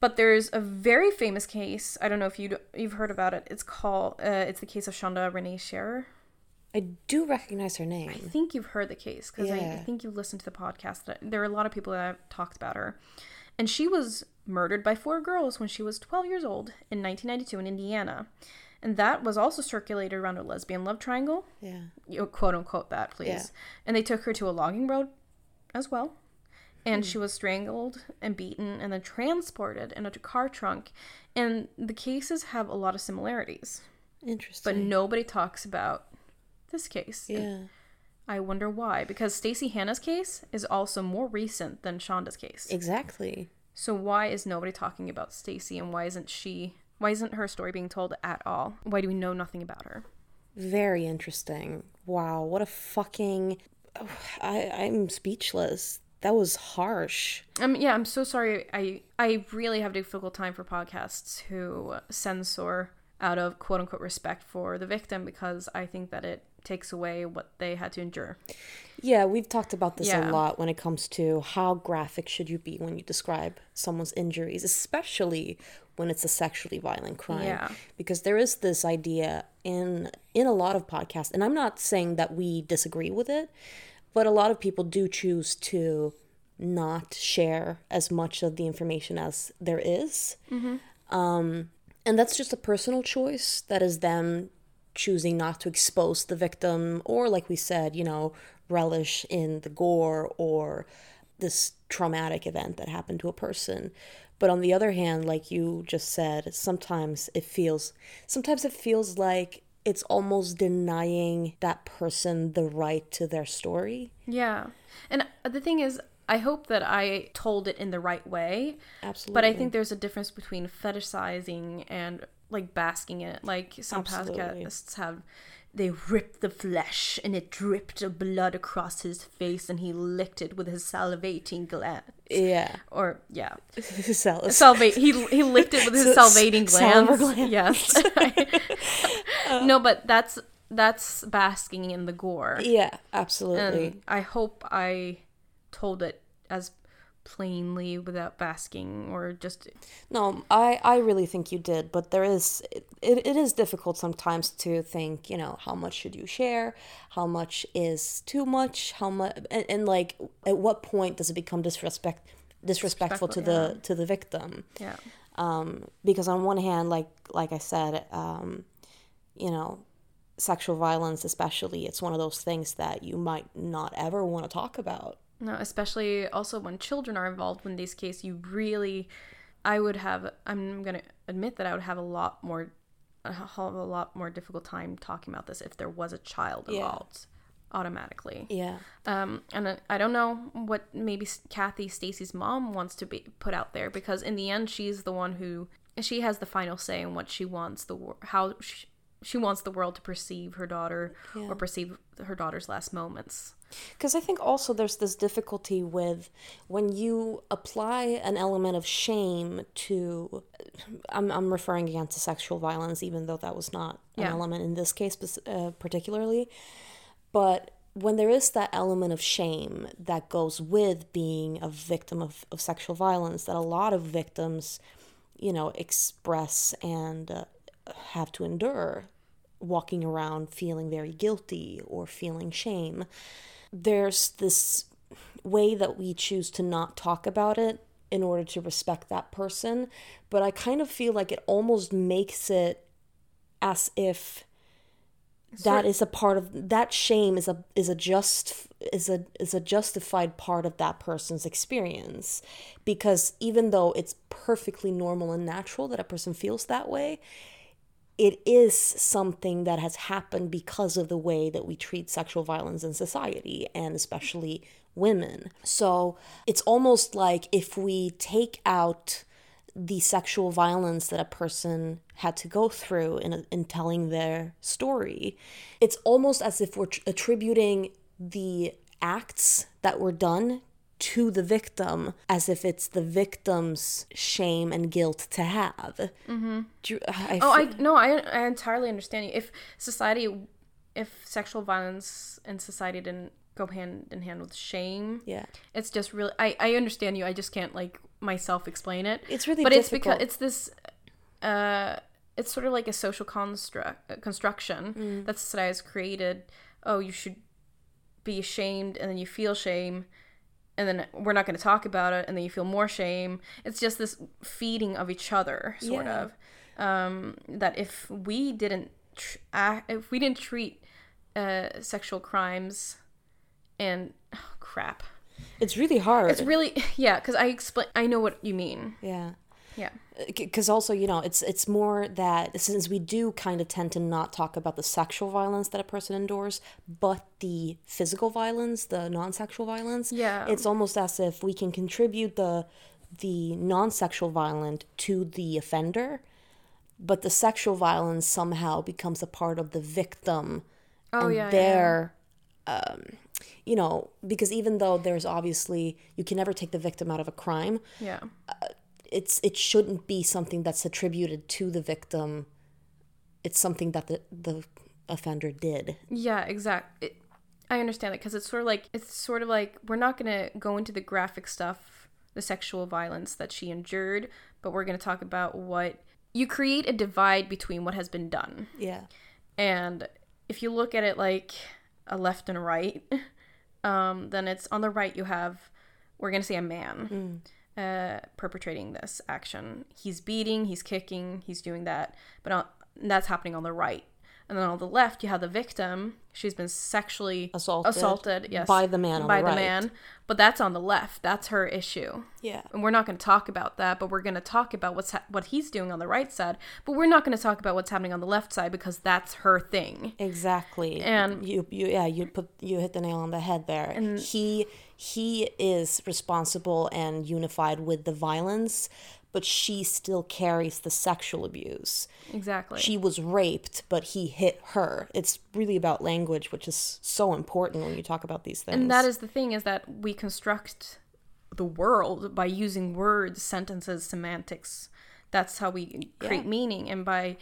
But there's a very famous case. I don't know if you you've heard about it. It's called uh, it's the case of Shanda Renee Sharer. I do recognize her name. I think you've heard the case because I, I think you've listened to the podcast. That there are a lot of people that have talked about her, and she was murdered by four girls when she was 12 years old in 1992 in Indiana, and that was also circulated around a lesbian love triangle. Yeah. You quote unquote that, please. Yeah. And they took her to a logging road as well. And hmm. she was strangled and beaten and then transported in a car trunk. And the cases have a lot of similarities, Interesting. but nobody talks about this case. yeah. I wonder why. Because Stacy Hanna's case is also more recent than Shanda's case. Exactly. So why is nobody talking about Stacy and why isn't she why isn't her story being told at all? Why do we know nothing about her? Very interesting. Wow, what a fucking oh, I I'm speechless. That was harsh. Um, yeah, I'm so sorry. I I really have a difficult time for podcasts who censor out of quote unquote respect for the victim because I think that it takes away what they had to endure. Yeah, we've talked about this Yeah. a lot when it comes to how graphic should you be when you describe someone's injuries, especially when it's a sexually violent crime. Yeah. Because there is this idea in in a lot of podcasts, and I'm not saying that we disagree with it, but a lot of people do choose to not share as much of the information as there is. Um, and that's just a personal choice. That is them choosing not to expose the victim or, like we said, you know, relish in the gore or this traumatic event that happened to a person. But on the other hand, like you just said, sometimes it feels sometimes it feels like it's almost denying that person the right to their story. Yeah. And the thing is, I hope that I told it in the right way. Absolutely. But I think there's a difference between fetishizing and like basking in it. Like some Absolutely. podcasts have, they ripped the flesh and it dripped of blood across his face and he licked it with his salivating gland. Yeah. Or yeah, Sal- salvate. He he licked it with his salivating saliva glands. glands. Yes. Uh. no, but that's that's basking in the gore. yeah, absolutely. And I hope I told it as plainly without basking or just No, I, I really think you did, but there is it, it is difficult sometimes to think, you know, how much should you share, how much is too much, how much, and, and like at what point does it become disrespect disrespectful to the to the victim? yeah. Um, because on one hand, like like I said, um, you know, sexual violence, especially, it's one of those things that you might not ever want to talk about. No, especially also when children are involved in these cases, you really I would have I'm going to admit that I would have a lot more of a lot more difficult time talking about this if there was a child Yeah. involved automatically. Yeah. Um, and I- I don't know what maybe Kathy Stacy's mom wants to be put out there because in the end she's the one who she has the final say in what she wants the how she, she wants the world to perceive her daughter or perceive her daughter's last moments. Because I think also there's this difficulty with when you apply an element of shame to. I'm, I'm referring again to sexual violence, even though that was not an Yeah. element in this case uh, particularly. But when there is that element of shame that goes with being a victim of, of sexual violence, that a lot of victims, you know, express and uh, have to endure walking around feeling very guilty or feeling shame there's this way that we choose to not talk about it in order to respect that person but i kind of feel like it almost makes it as if that is a part of that shame is a is a just is a is a justified part of that person's experience. Because even though it's perfectly normal and natural that a person feels that way it is something that has happened because of the way that we treat sexual violence in society and especially women. So it's almost like if we take out the sexual violence that a person had to go through in, in telling their story. It's almost as if we're tr- attributing the acts that were done to the victim as if it's the victim's shame and guilt to have. Mm-hmm. You, I Oh, I no, I I entirely understand you. If society, if sexual violence in society didn't go hand in hand with shame, yeah. it's just really. I I understand you. I just can't like myself explain it. It's really but it's because it's this. Uh, it's sort of like a social construct uh, construction Mm. that society has created. Oh, you should be ashamed, and then you feel shame, and then we're not going to talk about it, and then you feel more shame. It's just this feeding of each other, sort Yeah. of. Um, that if we didn't, tr- if we didn't treat uh, sexual crimes, and oh, crap, It's really hard. it's really yeah, because I explain. I know what you mean. yeah. Yeah. because also you know it's it's more that since we do kind of tend to not talk about the sexual violence that a person endures but the physical violence the non-sexual violence Yeah. it's almost as if we can contribute the the non-sexual violent to the offender but the sexual violence somehow becomes a part of the victim Oh and yeah. yeah, um you know because even though there's obviously you can never take the victim out of a crime Yeah. It's it shouldn't be something that's attributed to the victim it's something that the the offender did Yeah, exactly. I understand it because it's sort of like it's sort of like we're not gonna go into the graphic stuff, the sexual violence that she endured, but we're gonna talk about what you create a divide between what has been done, yeah and if you look at it like a left and a right, um, then it's on the right you have we're gonna say a man. Uh, perpetrating this action. He's beating, he's kicking, he's doing that, but on, that's happening on the right. And then on the left, you have the victim. She's been sexually Assaulted assaulted yes, by the man on by the the right. man. But that's on the left. That's her issue. yeah And we're not going to talk about that, but we're going to talk about what's ha- what he's doing on the right side. But we're not going to talk about what's happening on the left side because that's her thing. exactly And- you you yeah you put you hit the nail on the head there And he he is responsible and unified with the violence but she still carries the sexual abuse Exactly. she was raped but he hit her it's really about language which is so important when you talk about these things and that is the thing is that we construct the world by using words, sentences, semantics. That's how we create Yeah. meaning, and by,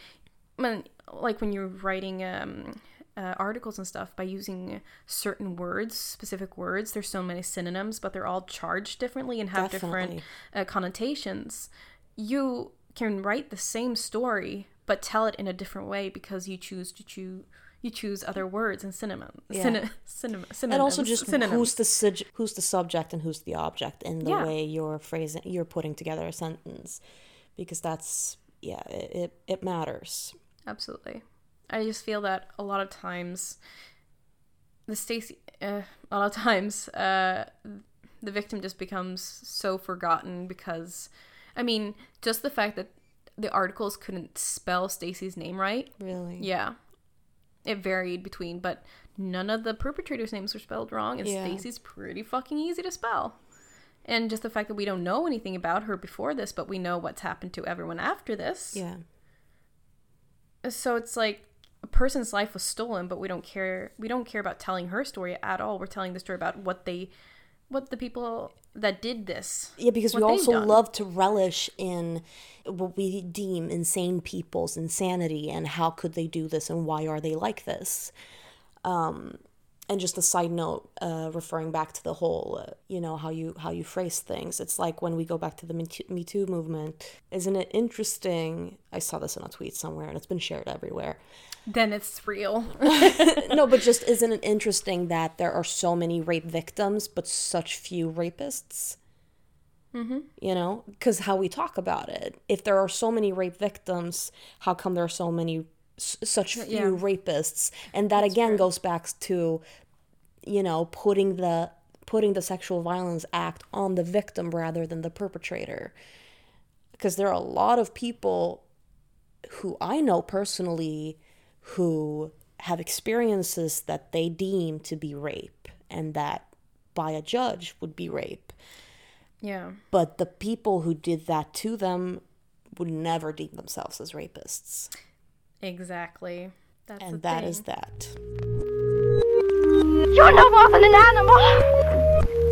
I mean, like when you're writing um, uh, articles and stuff, by using certain words, specific words. There's so many synonyms, but they're all charged differently and have different uh, connotations. You can write the same story, but tell it in a different way because you choose to choose. You choose other words and synonyms. Yeah. Syno- synonym- synonyms. and also just synonyms. who's the sub- who's the subject and who's the object in the Yeah. way you're phrasing you're putting together a sentence because that's yeah it, it, it matters Absolutely. I just feel that a lot of times, the Stacy, uh, a lot of times, uh, the victim just becomes so forgotten because, I mean, just the fact that the articles couldn't spell Stacy's name right. really Yeah. It varied between, but none of the perpetrators' names were spelled wrong, and Yeah. Stacy's pretty fucking easy to spell. And just the fact that we don't know anything about her before this, but we know what's happened to everyone after this yeah so it's like a person's life was stolen but we don't care we don't care about telling her story at all we're telling the story about what they what the people that did this yeah because we also done. love to relish in what we deem insane people's insanity and how could they do this and why are they like this um and just a side note uh, referring back to the whole uh, you know how you how you phrase things it's like when we go back to the me too, movement isn't it interesting? I saw this in a tweet somewhere and it's been shared everywhere. Then it's real. No but just isn't it interesting that there are so many rape victims but such few rapists? Mm-hmm. you know because how we talk about it. If there are so many rape victims how come there are so many s- such few Yeah. rapists and that again goes back to you know putting the putting the sexual violence act on the victim rather than the perpetrator because there are a lot of people who I know personally who have experiences that they deem to be rape and that by a judge would be rape Yeah. But the people who did that to them would never deem themselves as rapists. Exactly. That's the And that thing. is that. You're no more than an animal.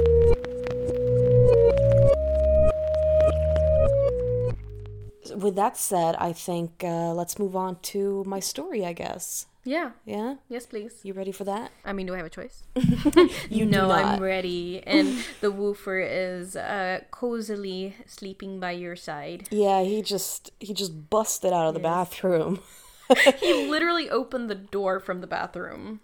With that said, I think uh, let's move on to my story, I guess. Yeah. Yeah? Yes, please. You ready for that? I mean, do I have a choice? You know I'm ready. And the woofer is uh, cozily sleeping by your side. Yeah, he just he just busted out of the bathroom. He literally opened the door from the bathroom.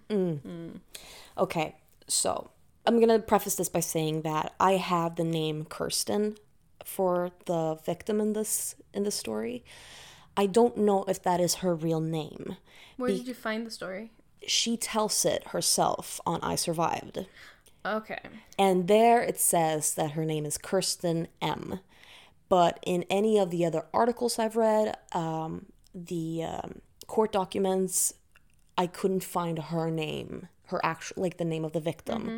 Okay, so I'm gonna preface this by saying that I have the name Kirsten for the victim in this in the story. I don't know if that is her real name. Where did you find the story? She tells it herself on I Survived. Okay. And there it says that her name is Kirsten M. But in any of the other articles I've read, um, the um, court documents, I couldn't find her name, her actual, like the name of the victim. Mm-hmm.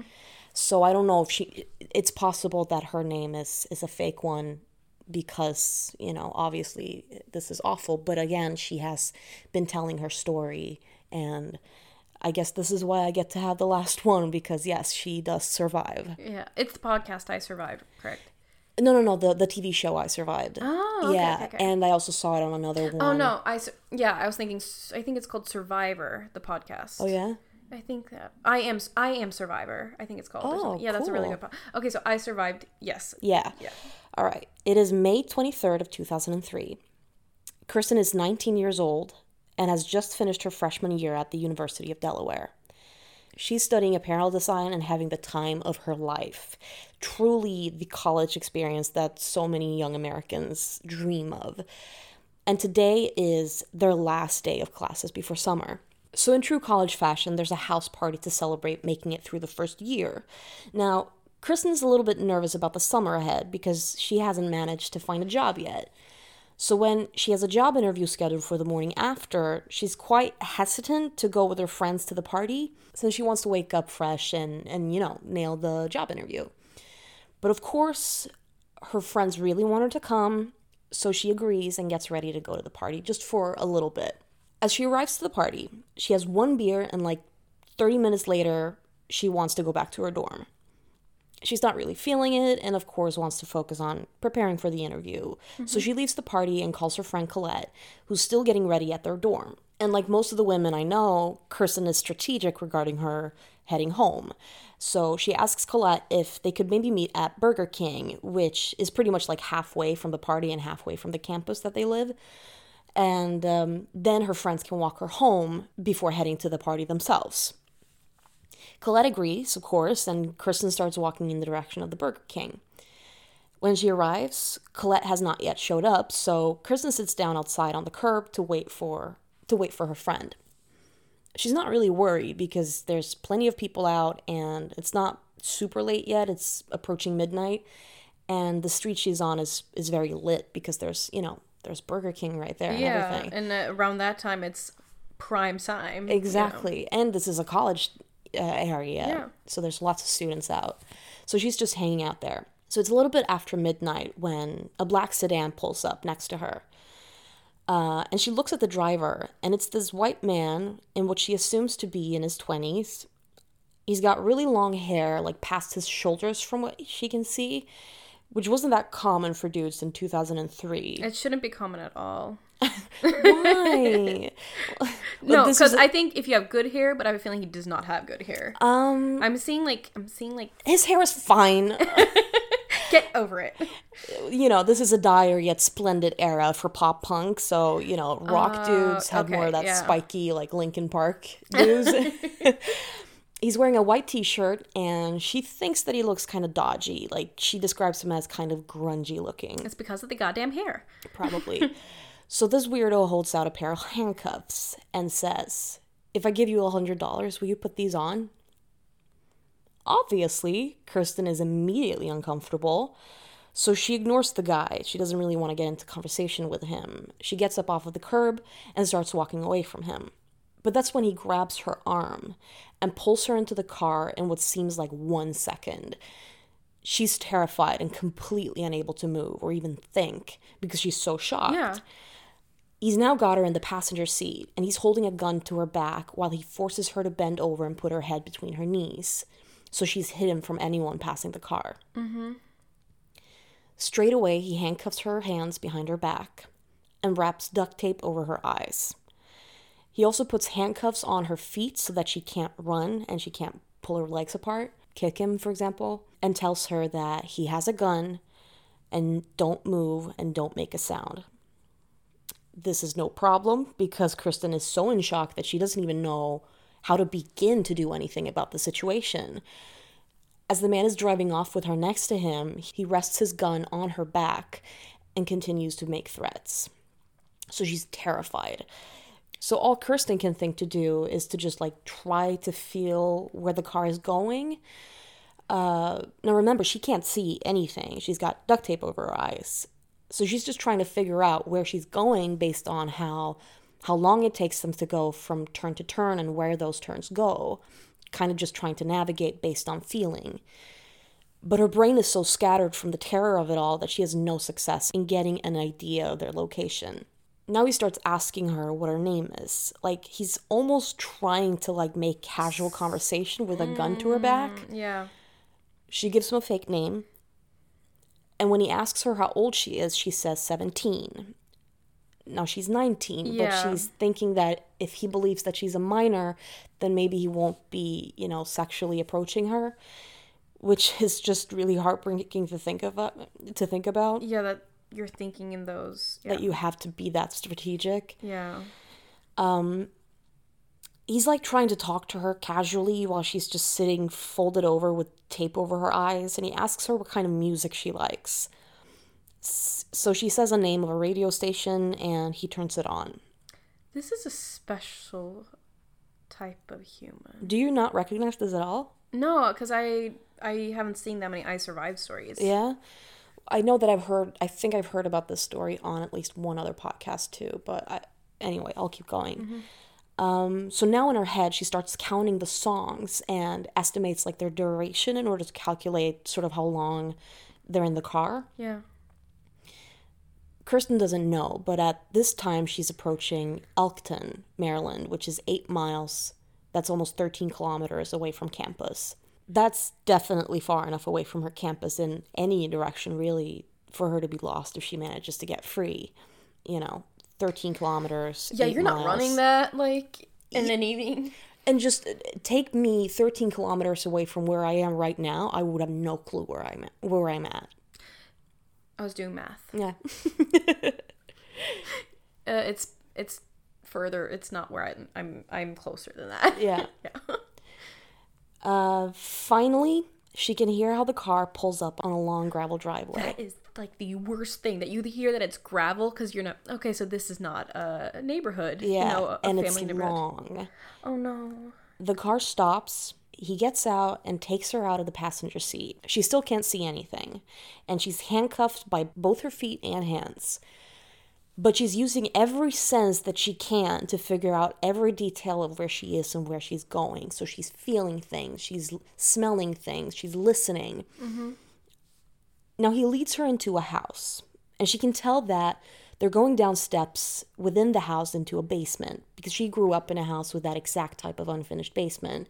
So I don't know if she. It's possible that her name is is a fake one because you know obviously this is awful. But again, she has been telling her story and. I guess this is why I get to have the last one because yes, she does survive. Yeah. It's the podcast I survived, correct? No, no, no, the the TV show I survived. Oh, okay, yeah, okay, okay. and I also saw it on another oh, one. Oh, no. I, su- yeah, I was thinking, I think it's called Survivor, the podcast. Oh yeah. I think that I am I am Survivor. I think it's called. Oh, yeah, that's a really good. Po- okay, so I survived. Yes. Yeah. Yeah. All right. It is May 23rd of 2003. Kirsten is 19 years old and has just finished her freshman year at the University of Delaware. She's studying apparel design and having the time of her life. Truly the college experience that so many young Americans dream of. And today is their last day of classes before summer. So, in true college fashion, there's a house party to celebrate making it through the first year. Now, Kristen's a little bit nervous about the summer ahead because she hasn't managed to find a job yet. So, when she has a job interview scheduled for the morning after, she's quite hesitant to go with her friends to the party since she wants to wake up fresh and, and you know, nail the job interview. But of course, her friends really want her to come, so she agrees and gets ready to go to the party just for a little bit. As she arrives to the party, she has one beer, and like 30 minutes later, she wants to go back to her dorm. She's not really feeling it, and of course, wants to focus on preparing for the interview. So she leaves the party and calls her friend Colette, who's still getting ready at their dorm. And like most of the women I know, Kirsten is strategic regarding her heading home. So she asks Colette if they could maybe meet at Burger King, which is pretty much like halfway from the party and halfway from the campus that they live. And um, then her friends can walk her home before heading to the party themselves. Colette agrees, of course, and Kristen starts walking in the direction of the Burger King. When she arrives, Colette has not yet showed up, so Kristen sits down outside on the curb to wait for to wait for her friend. She's not really worried because there's plenty of people out and it's not super late yet. It's approaching midnight and the street she's on is is very lit because there's, you know, there's Burger King right there and Yeah, everything. and around that time, it's prime time. you know. Exactly. And this is a college uh, area. Yeah. So there's lots of students out. So she's just hanging out there. So it's a little bit after midnight when a black sedan pulls up next to her. Uh, and she looks at the driver, and it's this white man in what she assumes to be in his 20s. He's got really long hair, like past his shoulders, from what she can see, which wasn't that common for dudes in 2003. It shouldn't be common at all. Why? No, because I think if you have good hair, but I have a feeling he does not have good hair. um, I'm seeing like I'm seeing like his hair is fine. get over it. you know, this is a dire yet splendid era for pop punk. So, you know, rock dudes have more of Uh, that yeah. spiky, like Linkin Park dudes. He's wearing a white t shirt and she thinks that he looks kind of dodgy. Like, she describes him as kind of grungy looking, It's because of the goddamn hair. probably. So, this weirdo holds out a pair of handcuffs and says, If I give you a $100, will you put these on? Obviously, Kirsten is immediately uncomfortable. So she ignores the guy. She doesn't really want to get into conversation with him. She gets up off of the curb and starts walking away from him. But that's when he grabs her arm and pulls her into the car in what seems like one second. She's terrified and completely unable to move or even think because she's so shocked. Yeah. He's now got her in the passenger seat and he's holding a gun to her back while he forces her to bend over and put her head between her knees so she's hidden from anyone passing the car. Mm-hmm. Straight away, he handcuffs her hands behind her back and wraps duct tape over her eyes. He also puts handcuffs on her feet so that she can't run and she can't pull her legs apart, kick him, for example, and tells her that he has a gun and don't move and don't make a sound. This is no problem because Kristen is so in shock that she doesn't even know how to begin to do anything about the situation. As the man is driving off with her next to him, he rests his gun on her back and continues to make threats. So she's terrified. So all Kirsten can think to do is to just like try to feel where the car is going. Uh, now remember, she can't see anything. She's got duct tape over her eyes. So she's just trying to figure out where she's going based on how how long it takes them to go from turn to turn and where those turns go. Kind of just trying to navigate based on feeling. But her brain is so scattered from the terror of it all that she has no success in getting an idea of their location. Now he starts asking her what her name is. Like he's almost trying to like make casual conversation with a gun to her back. Mm, yeah. She gives him a fake name. And when he asks her how old she is, she says 17. Now she's 19, Yeah. but she's thinking that if he believes that she's a minor, then maybe he won't be, you know, sexually approaching her, which is just really heartbreaking to think of uh, to think about Yeah, that you're thinking in those. Yeah. that you have to be that strategic. yeah. Um, he's like trying to talk to her casually while she's just sitting folded over with tape over her eyes and he asks her what kind of music she likes. So she says a name of a radio station and he turns it on. This is a special type of human. do you not recognize this at all? No, because I I haven't seen that many I Survive stories. yeah. I know that i've heard i think i've heard about this story on at least one other podcast too but I, anyway i'll keep going mm-hmm. Um, so now in her head she starts counting the songs and estimates like their duration in order to calculate sort of how long they're in the car Yeah. Kirsten doesn't know, but at this time she's approaching Elkton, Maryland, which is eight miles. That's almost 13 kilometers away from campus. That's definitely far enough away from her campus in any direction, really, for her to be lost if she manages to get free. You know, 13 kilometers. Yeah, you're not running that like in an evening. And just uh, take me 13 kilometers away from where I am right now, I would have no clue where I'm at. Where I'm at. I was doing math. Yeah. Uh, it's it's further. It's not where I'm. I'm I'm closer than that. Yeah. yeah. Uh, finally, she can hear how the car pulls up on a long gravel driveway. That is like the worst thing that you hear that it's gravel because you're not okay. So this is not a neighborhood. Yeah, you know, a, and family it's long. Oh no. The car stops. He gets out and takes her out of the passenger seat. She still can't see anything, and she's handcuffed by both her feet and hands. But she's using every sense that she can to figure out every detail of where she is and where she's going. So she's feeling things, she's smelling things, she's listening. Mm-hmm. Now he leads her into a house, and she can tell that they're going down steps within the house into a basement because she grew up in a house with that exact type of unfinished basement.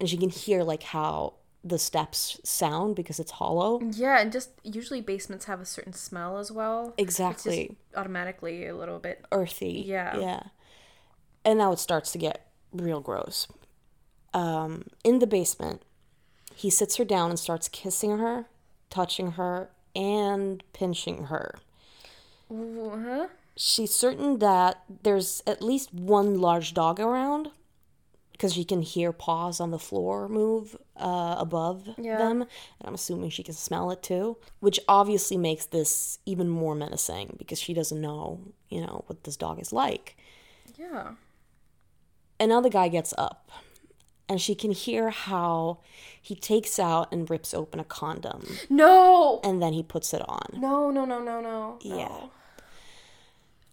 And she can hear like how the steps sound because it's hollow. Yeah, and just usually basements have a certain smell as well. Exactly. automatically a little bit. Earthy. Yeah. Yeah. And now it starts to get real gross. Um, in the basement, he sits her down and starts kissing her, touching her, and pinching her. Huh? she's certain that there's at least one large dog around because she can hear paws on the floor move uh, above Yeah. them and i'm assuming she can smell it too which obviously makes this even more menacing because she doesn't know you know what this dog is like Yeah. and now the guy gets up and she can hear how he takes out and rips open a condom No. and then he puts it on No. No. No. No. No. Yeah. no.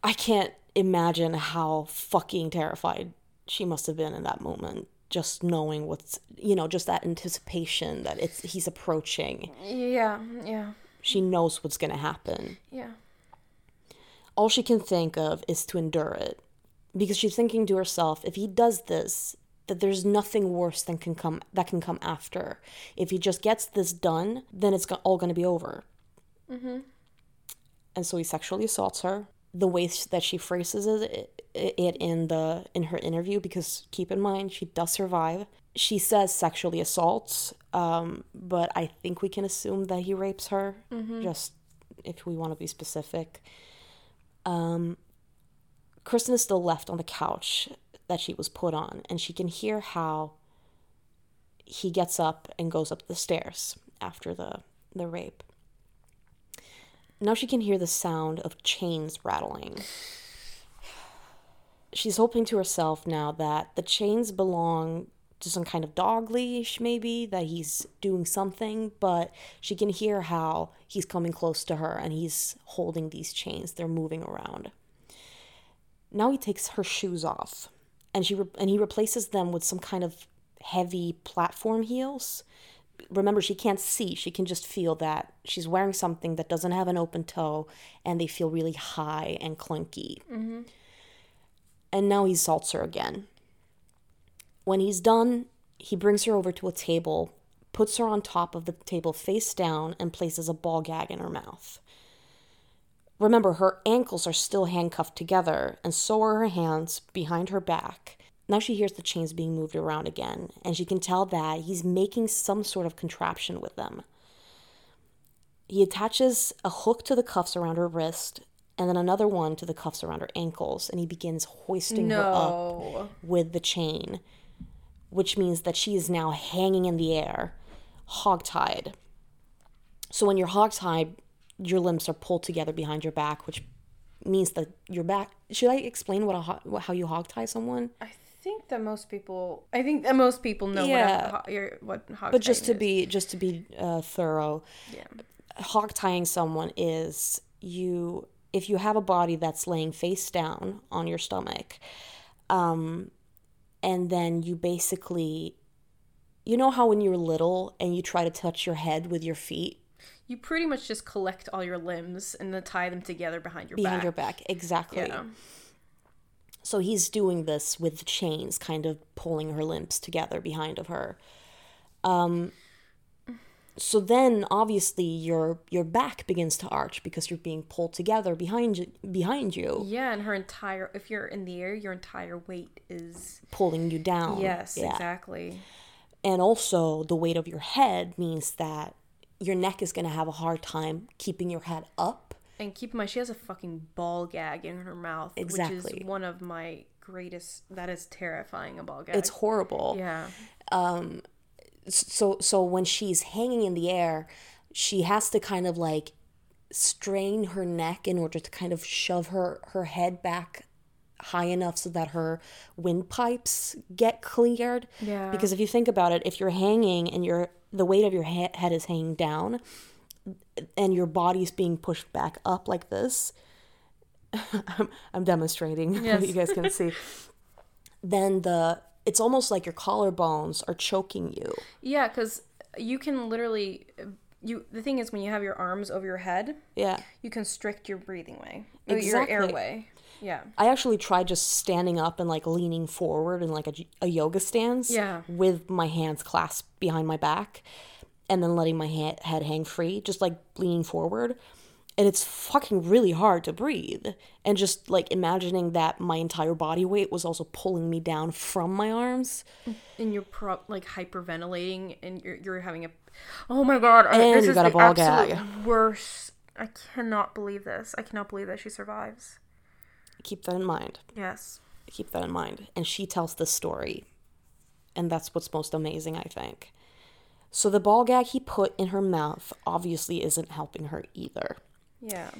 I can't imagine how fucking terrified she must have been in that moment. just knowing what's you know just that anticipation that it's he's approaching Yeah, yeah, she knows what's going to happen yeah. all she can think of is to endure it because she's thinking to herself if he does this that there's nothing worse than can come that can come after. If he just gets this done then it's all going to be over. And so he sexually assaults her. The way that she phrases it, it in the in her interview because keep in mind she does survive. She says sexually assaults um, but i think we can assume that he rapes her just if we want to be specific. Um, kristen is still left on the couch that she was put on and she can hear how he gets up and goes up the stairs after the the rape now she can hear the sound of chains rattling. She's hoping to herself now that the chains belong to some kind of dog leash, maybe, that he's doing something, but she can hear how he's coming close to her and he's holding these chains. They're moving around. Now he takes her shoes off and she re- and he replaces them with some kind of heavy platform heels. Remember she can't see. She can just feel that she's wearing something that doesn't have an open toe and they feel really high and clunky. Mm-hmm. And now he salts her again. When he's done he brings her over to a table puts her on top of the table face down and places a ball gag in her mouth remember her ankles are still handcuffed together and so are her hands behind her back now she hears the chains being moved around again, and she can tell that he's making some sort of contraption with them. He attaches a hook to the cuffs around her wrist and then another one to the cuffs around her ankles, and he begins hoisting her up with the chain, which means that she is now hanging in the air, hogtied. So when you're hogtied, your limbs are pulled together behind your back, which means that your back. Should I explain what a ho- how you hog tie someone? I think that most people. I think that most people know Yeah. what a, your- what hog but just to is. be just to be uh, thorough Yeah. hog tying someone is you if you have a body that's laying face down on your stomach um, and then you basically you know how when you're little and you try to touch your head with your feet You pretty much just collect all your limbs and then tie them together behind your behind back. your back exactly Yeah. so he's doing this with chains kind of pulling her limbs together behind of her um so then obviously your your back begins to arch because you're being pulled together behind you, behind you Yeah, and her entire if you're in the air, your entire weight is pulling you down Yes, Yeah. exactly. and also the weight of your head means that your neck is going to have a hard time keeping your head up And keep in mind she has a fucking ball gag in her mouth. Which is one of my greatest that is terrifying a ball gag. it's horrible yeah. Um. so so when she's hanging in the air she has to kind of like strain her neck in order to kind of shove her her head back high enough so that her windpipes get cleared Yeah. because if you think about it if you're hanging and your the weight of your he- head is hanging down and your body's being pushed back up like this I'm, I'm demonstrating Yes. you guys can see then the it's almost like your collarbones are choking you Yeah, because you can literally you the thing is when you have your arms over your head, yeah you constrict your breathing way. Exactly. Your airway. Yeah. I actually tried just standing up and like leaning forward in like a, a yoga stance Yeah. with my hands clasped behind my back and then letting my ha- head hang free, just like leaning forward. And it's fucking really hard to breathe. And just like imagining that my entire body weight was also pulling me down from my arms. and you're pro- like hyperventilating and you're, you're having a oh my god And this you is got a ball gag. worst i cannot believe this i cannot believe that she survives Keep that in mind. yes keep that in mind. And she tells the story. And that's what's most amazing, I think. So the ball gag he put in her mouth obviously isn't helping her either. yeah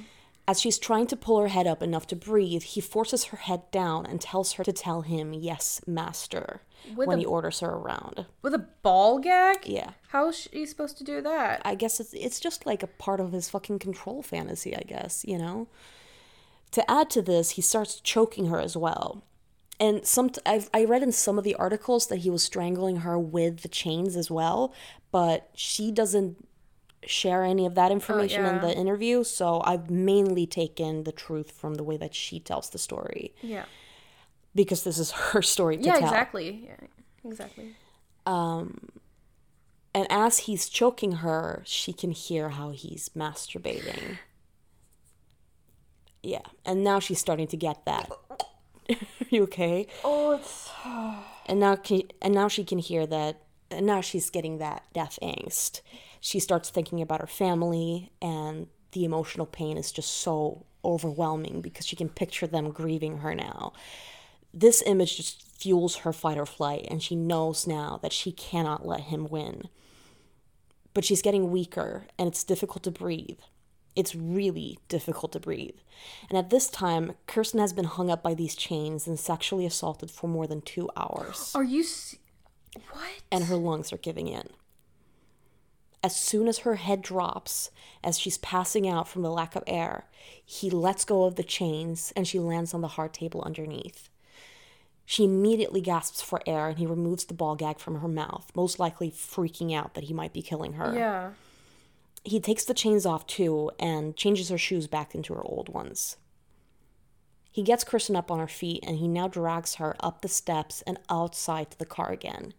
As she's trying to pull her head up enough to breathe, he forces her head down and tells her to tell him, yes, master, With when a- he orders her around. with a ball gag Yeah. how is she supposed to do that I guess it's, it's just like a part of his fucking control fantasy, I guess, you know? To add to this, he starts choking her as well. and some I've, I read in some of the articles that he was strangling her with the chains as well, but she doesn't share any of that information in yeah. the interview. So I've mainly taken the truth from the way that she tells the story Yeah. because this is her story to Yeah, tell. exactly. Yeah, exactly. Um and as he's choking her, she can hear how he's masturbating. Yeah, and now she's starting to get that. Are you okay? Oh, it's And now, can, and now she can hear that. And now she's getting that death angst. She starts thinking about her family, and the emotional pain is just so overwhelming because she can picture them grieving her now. This image just fuels her fight or flight, and she knows now that she cannot let him win. But she's getting weaker, and it's difficult to breathe. It's really difficult to breathe. And at this time, Kirsten has been hung up by these chains and sexually assaulted for more than two hours Are you se- What? and her lungs are giving in. As soon as her head drops, as she's passing out from the lack of air, he lets go of the chains and she lands on the hard table underneath. She immediately gasps for air and he removes the ball gag from her mouth, most likely freaking out that he might be killing her. Yeah. He takes the chains off too and changes her shoes back into her old ones. He gets Kirsten up on her feet and he now drags her up the steps and outside to the car again.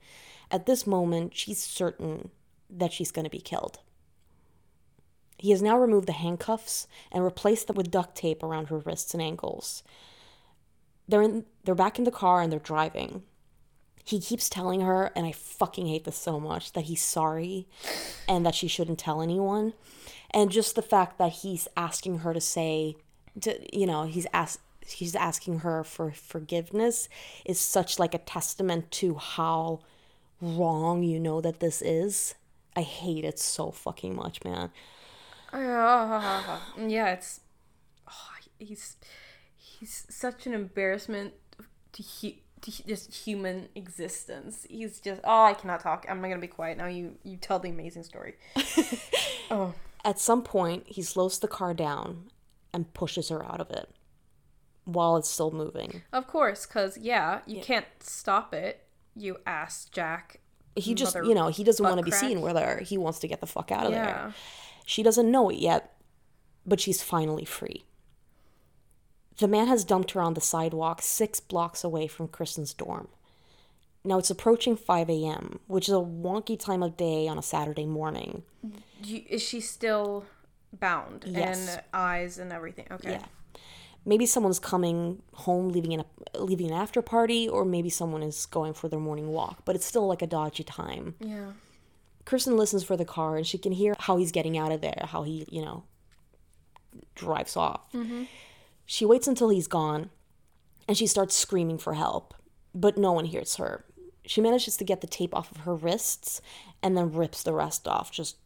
At this moment, she's certain that she's going to be killed. He has now removed the handcuffs and replaced them with duct tape around her wrists and ankles. They're in they're back in the car and they're driving. He keeps telling her, and I fucking hate this so much, that he's sorry and that she shouldn't tell anyone. And just the fact that he's asking her to say, to, you know, he's ask, he's asking her for forgiveness is such like a testament to how wrong you know that this is. I hate it so fucking much, man. yeah, it's oh, he's he's such an embarrassment to hu- just human existence. He's just oh, I cannot talk. I'm not gonna be quiet now. You you tell the amazing story. oh, At some point, he slows the car down and pushes her out of it while it's still moving. of course, cause yeah, you can't stop it. You asked Jack. He just, you know, he doesn't want to be seen with her. He wants to get the fuck out of Yeah. there. She doesn't know it yet, but she's finally free. The man has dumped her on the sidewalk six blocks away from Kristen's dorm. Now it's approaching 5 a.m., which is a wonky time of day on a Saturday morning. Is she still bound Yes. and eyes and everything? Okay. Yeah. Maybe someone's coming home, leaving an leaving an after party, or maybe someone is going for their morning walk. But it's still like a dodgy time. Yeah. Kirsten listens for the car, and she can hear how he's getting out of there, how he, you know, drives off. Mm-hmm. She waits until he's gone, and she starts screaming for help, but no one hears her. She manages to get the tape off of her wrists, and then rips the rest off, just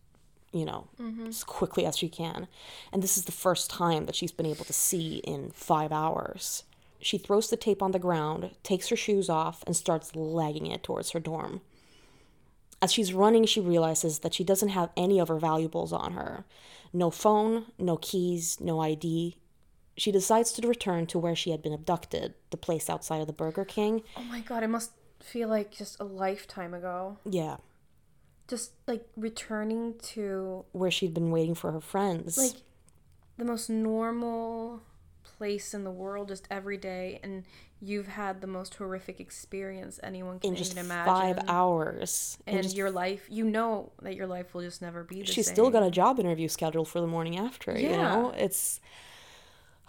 you know, mm-hmm. as quickly as she can. And this is the first time that she's been able to see in five hours. She throws the tape on the ground, takes her shoes off, and starts lagging it towards her dorm. As she's running, she realizes that she doesn't have any of her valuables on her no phone, no keys, no ID. She decides to return to where she had been abducted, the place outside of the Burger King. Oh my god, it must feel like just a lifetime ago. Yeah, Just like returning to where she'd been waiting for her friends. like the most normal place in the world just every day and you've had the most horrific experience anyone can in just even imagine five hours. In and just- your life you know that your life will just never be the she's same still got a job interview scheduled for the morning after you Yeah. know it's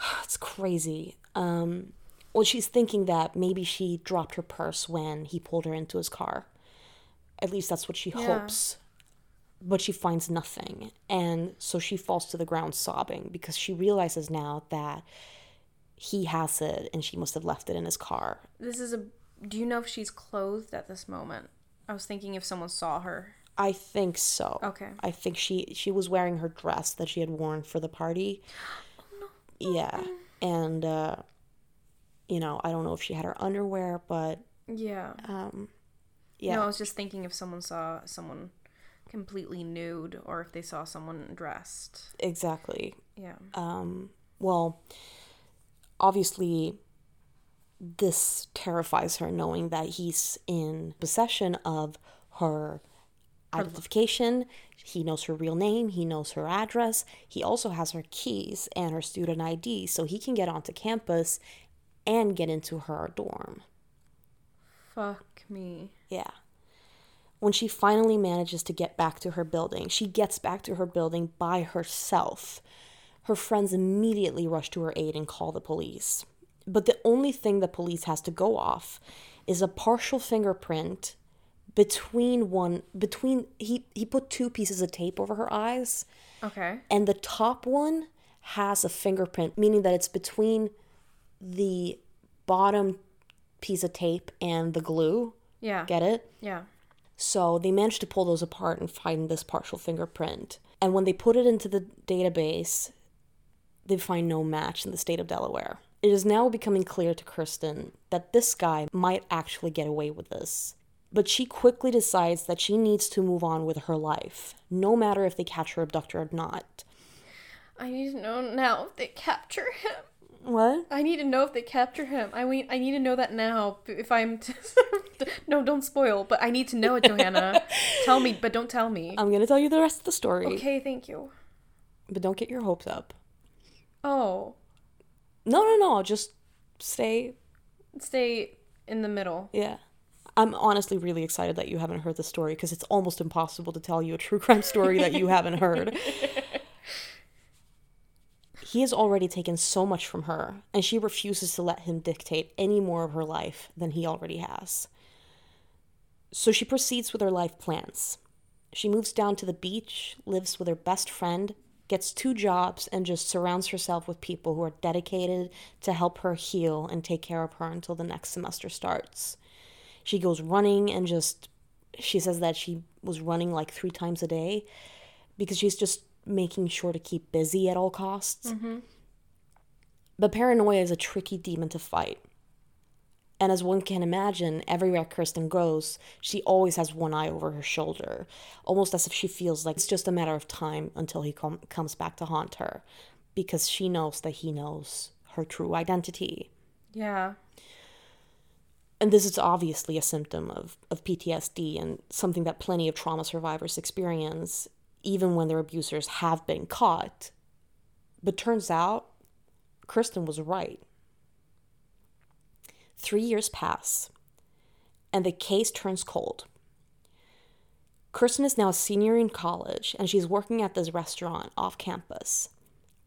it's crazy. Um well she's thinking that maybe she dropped her purse when he pulled her into his car. At least that's what she hopes. But she finds nothing. And so she falls to the ground sobbing because she realizes now that he has it and she must have left it in his car. This is a do you know if she's clothed at this moment? I was thinking if someone saw her. I think so. Okay. I think she she was wearing her dress that she had worn for the party. Yeah. And uh you know, I don't know if she had her underwear, but yeah um yeah. no i was just thinking if someone saw someone completely nude or if they saw someone dressed Exactly. yeah Um well, obviously this terrifies her knowing that he's in possession of her identification. He knows her real name, he knows her address. He also has her keys and her student ID so he can get onto campus and get into her dorm. Fuck me. Yeah. When she finally manages to get back to her building, she gets back to her building by herself. Her friends immediately rush to her aid and call the police. But the only thing the police has to go off is a partial fingerprint between one between he he put two pieces of tape over her eyes Okay. and the top one has a fingerprint meaning that it's between the bottom piece of tape and the glue Yeah. get it Yeah. so they managed to pull those apart and find this partial fingerprint. And when they put it into the database, they find no match in the state of Delaware. It is now becoming clear to Kristen that this guy might actually get away with this. But she quickly decides that she needs to move on with her life, no matter if they catch her abductor or not. I need to know now if they capture him. What? I need to know if they capture him. I mean, I need to know that now. If I'm, t- no, don't spoil. But I need to know it, Johanna. tell me, but don't tell me. I'm gonna tell you the rest of the story, Okay, thank you. but don't get your hopes up. Oh, No, no, no, just stay stay in the middle. Yeah. I'm honestly really excited that you haven't heard the story because it's almost impossible to tell you a true crime story that you haven't heard. He has already taken so much from her, and she refuses to let him dictate any more of her life than he already has. So she proceeds with her life plans. She moves down to the beach, lives with her best friend, gets two jobs, and just surrounds herself with people who are dedicated to help her heal and take care of her until the next semester starts. She goes running and just, she says that she was running like three times a day because she's just making sure to keep busy at all costs. Mm-hmm. But paranoia is a tricky demon to fight. And as one can imagine, everywhere Kirsten goes, she always has one eye over her shoulder, almost as if she feels like it's just a matter of time until he com- comes back to haunt her, because she knows that he knows her true identity. Yeah. And this is obviously a symptom of, of PTSD and something that plenty of trauma survivors experience, even when their abusers have been caught. But turns out, Kristen was right. Three years pass, and the case turns cold. Kristen is now a senior in college, and she's working at this restaurant off campus.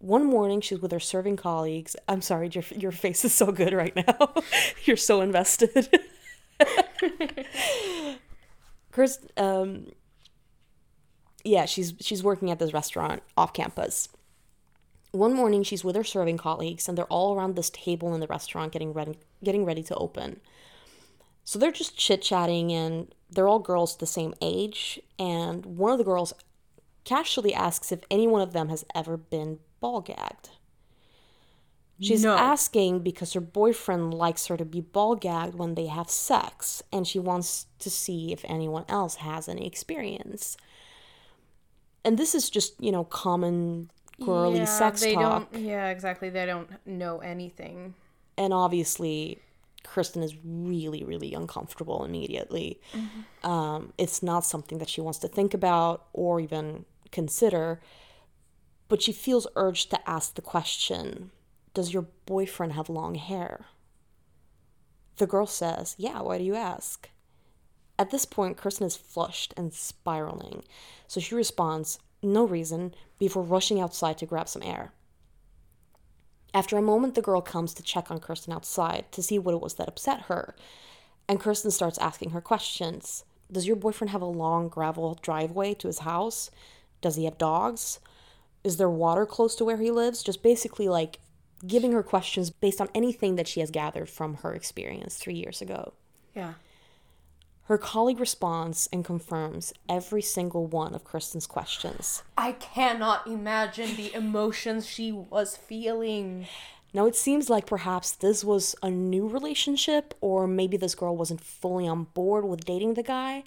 One morning, she's with her serving colleagues. I'm sorry, your, your face is so good right now. You're so invested. Chris, um, yeah, she's she's working at this restaurant off campus. One morning, she's with her serving colleagues, and they're all around this table in the restaurant getting ready getting ready to open. So they're just chit chatting, and they're all girls the same age. And one of the girls casually asks if any one of them has ever been ball gagged. She's No. asking because her boyfriend likes her to be ball gagged when they have sex, and she wants to see if anyone else has any experience. And this is just, you know, common girly yeah, sex they talk. don't. Yeah, exactly. They don't know anything. and obviously kristen is really really uncomfortable immediately um, it's not something that she wants to think about or even consider but she feels urged to ask the question does your boyfriend have long hair the girl says yeah why do you ask at this point Kirsten is flushed and spiraling so she responds no reason before rushing outside to grab some air after a moment, the girl comes to check on Kirsten outside to see what it was that upset her. And Kirsten starts asking her questions. Does your boyfriend have a long gravel driveway to his house? Does he have dogs? Is there water close to where he lives? Just basically like giving her questions based on anything that she has gathered from her experience three years ago. Yeah. Her colleague responds and confirms every single one of Kristen's questions. I cannot imagine the emotions she was feeling. Now, it seems like perhaps this was a new relationship, or maybe this girl wasn't fully on board with dating the guy.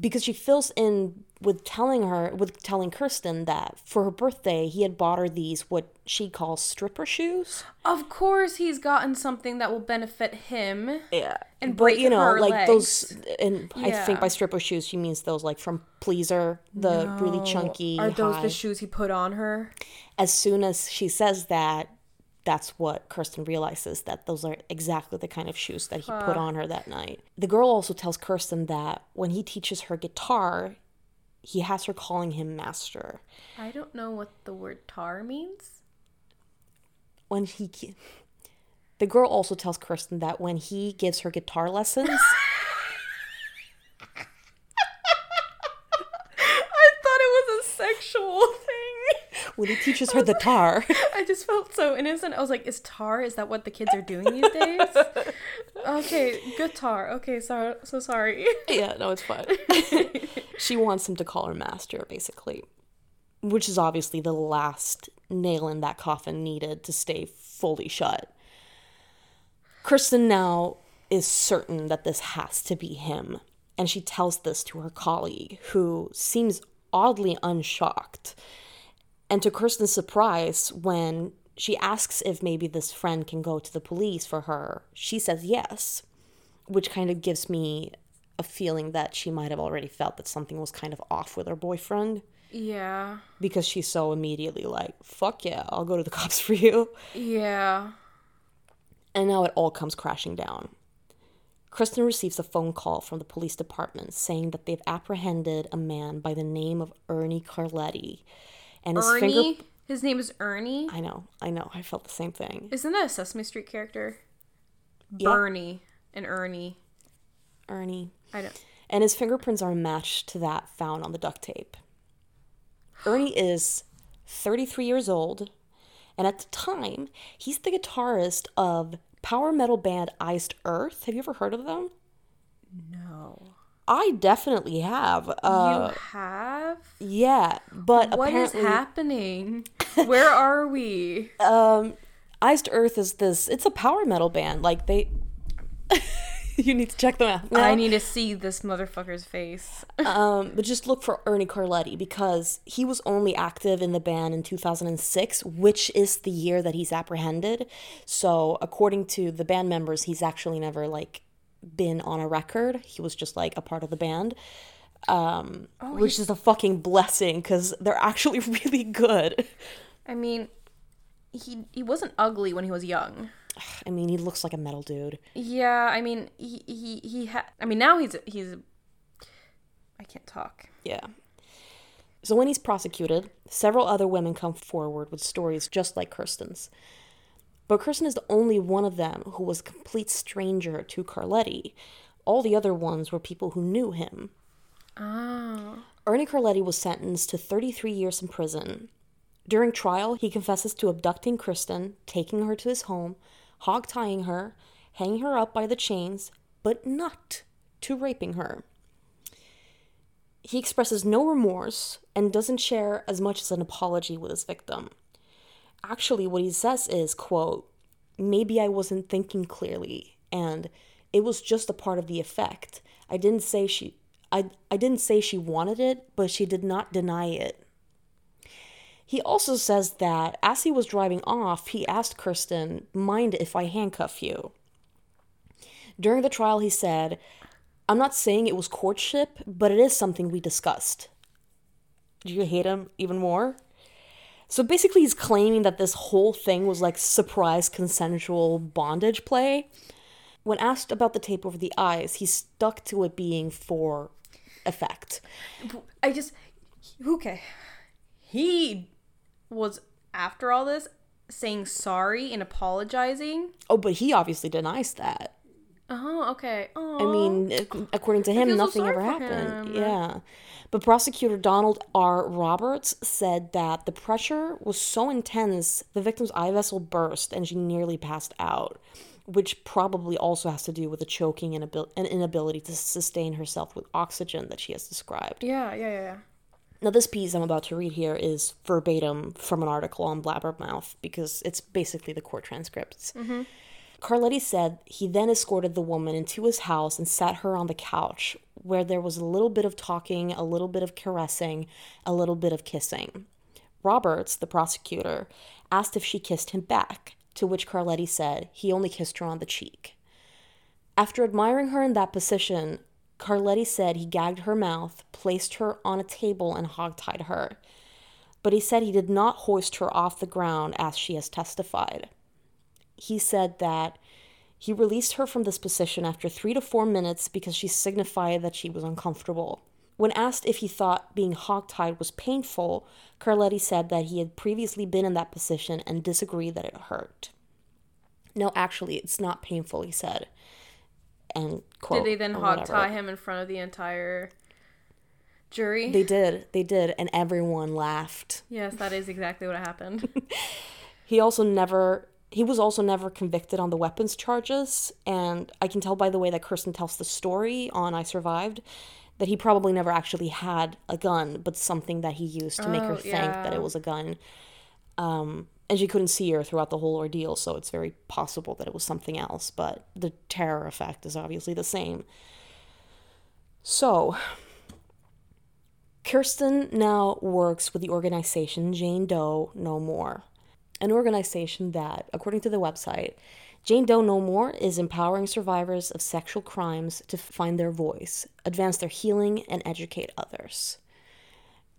Because she fills in with telling her with telling Kirsten that for her birthday he had bought her these what she calls stripper shoes. Of course, he's gotten something that will benefit him. Yeah. And but you know, like those and I think by stripper shoes she means those like from Pleaser, the really chunky Are those high. the shoes he put on her? as soon as she says that, that's what Kirsten realizes that those are exactly the kind of shoes that he put on her that night. The girl also tells Kirsten that when he teaches her guitar, he has her calling him master. I don't know what the word tar means. When he the girl also tells Kirsten that when he gives her guitar lessons, I thought it was a sexual thing. When he teaches her the tar, I just felt so innocent. I was like, is tar, is that what the kids are doing these days? okay, guitar. Okay, so, so sorry. yeah, no, it's fine. she wants him to call her master, basically, which is obviously the last nail in that coffin needed to stay fully shut. Kristen now is certain that this has to be him, and she tells this to her colleague, who seems oddly unshocked. And to Kirsten's surprise, when she asks if maybe this friend can go to the police for her, she says yes which kind of gives me a feeling that she might have already felt that something was kind of off with her boyfriend Yeah. because she's so immediately like, fuck yeah, I'll go to the cops for you. Yeah. And now it all comes crashing down. Kristen receives a phone call from the police department saying that they've apprehended a man by the name of Ernie Carletti. And his Ernie? finger. His name is Ernie? I know, I know, I felt the same thing. Isn't that a Sesame Street character? Yeah. Bernie and Ernie. Ernie. I don't. and his fingerprints are matched to that found on the duct tape. Ernie is 33 years old, and at the time, he's the guitarist of power metal band Iced Earth. Have you ever heard of them? No. I definitely have. Uh, you have? yeah, but What is happening? Where are we? um, Iced Earth is this. It's a power metal band. Like they. you need to check them out. I need to see this motherfucker's face. Um, but just look for Ernie Carletti because he was only active in the band in 2006, which is the year that he's apprehended. So, according to the band members, he's actually never like been on a record. He was just like a part of the band. Um, which is a fucking blessing because they're actually really good. I mean, he he wasn't ugly when he was young. I mean, he looks like a metal dude. Yeah, I mean, he he he ha- I mean, now he's he's I can't talk. Yeah. So when he's prosecuted, several other women come forward with stories just like Kirsten's. But Kirsten is the only one of them who was a complete stranger to Carletti. All the other ones were people who knew him. Oh. Ernie Carletti was sentenced to 33 years in prison. During trial, he confesses to abducting Kristen, taking her to his home, hog tying her, hanging her up by the chains, but not to raping her. He expresses no remorse and doesn't share as much as an apology with his victim. Actually, what he says is, quote, maybe I wasn't thinking clearly, and it was just a part of the effect. I didn't say she I, I didn't say she wanted it, but she did not deny it. He also says that as he was driving off, he asked Kirsten, Mind if I handcuff you? During the trial, he said, I'm not saying it was courtship, but it is something we discussed. Do you hate him even more? So basically, he's claiming that this whole thing was like surprise consensual bondage play. When asked about the tape over the eyes, he stuck to it being for effect. I just okay. He was after all this saying sorry and apologizing. Oh, but he obviously denies that. Oh, okay. Oh, I mean, according to him, feel so nothing ever happened. him. Yeah. But prosecutor Donald R. Roberts said that the pressure was so intense, the victim's eye vessel burst and she nearly passed out, which probably also has to do with the choking and, abil- and inability to sustain herself with oxygen that she has described. yeah, yeah, yeah, yeah. Now, this piece I'm about to read here is verbatim from an article on Blabbermouth because it's basically the court transcripts. Mm-hmm. Carletti said he then escorted the woman into his house and sat her on the couch where there was a little bit of talking, a little bit of caressing, a little bit of kissing. Roberts, the prosecutor, asked if she kissed him back, to which Carletti said he only kissed her on the cheek. After admiring her in that position, Carletti said he gagged her mouth, placed her on a table, and hogtied her. But he said he did not hoist her off the ground as she has testified. He said that he released her from this position after three to four minutes because she signified that she was uncomfortable. When asked if he thought being hogtied was painful, Carletti said that he had previously been in that position and disagreed that it hurt. No, actually, it's not painful, he said. And quote, Did they then hog tie him in front of the entire jury? They did, they did, and everyone laughed. yes, that is exactly what happened. He also never he was also never convicted on the weapons charges, and I can tell by the way that Kirsten tells the story on I Survived that he probably never actually had a gun, but something that he used to make her Oh, think that it was a gun. Um, and she couldn't see her throughout the whole ordeal, so it's very possible that it was something else, but the terror effect is obviously the same. So, Kirsten now works with the organization Jane Doe No More, an organization that, according to the website, Jane Doe No More is empowering survivors of sexual crimes to find their voice, advance their healing, and educate others.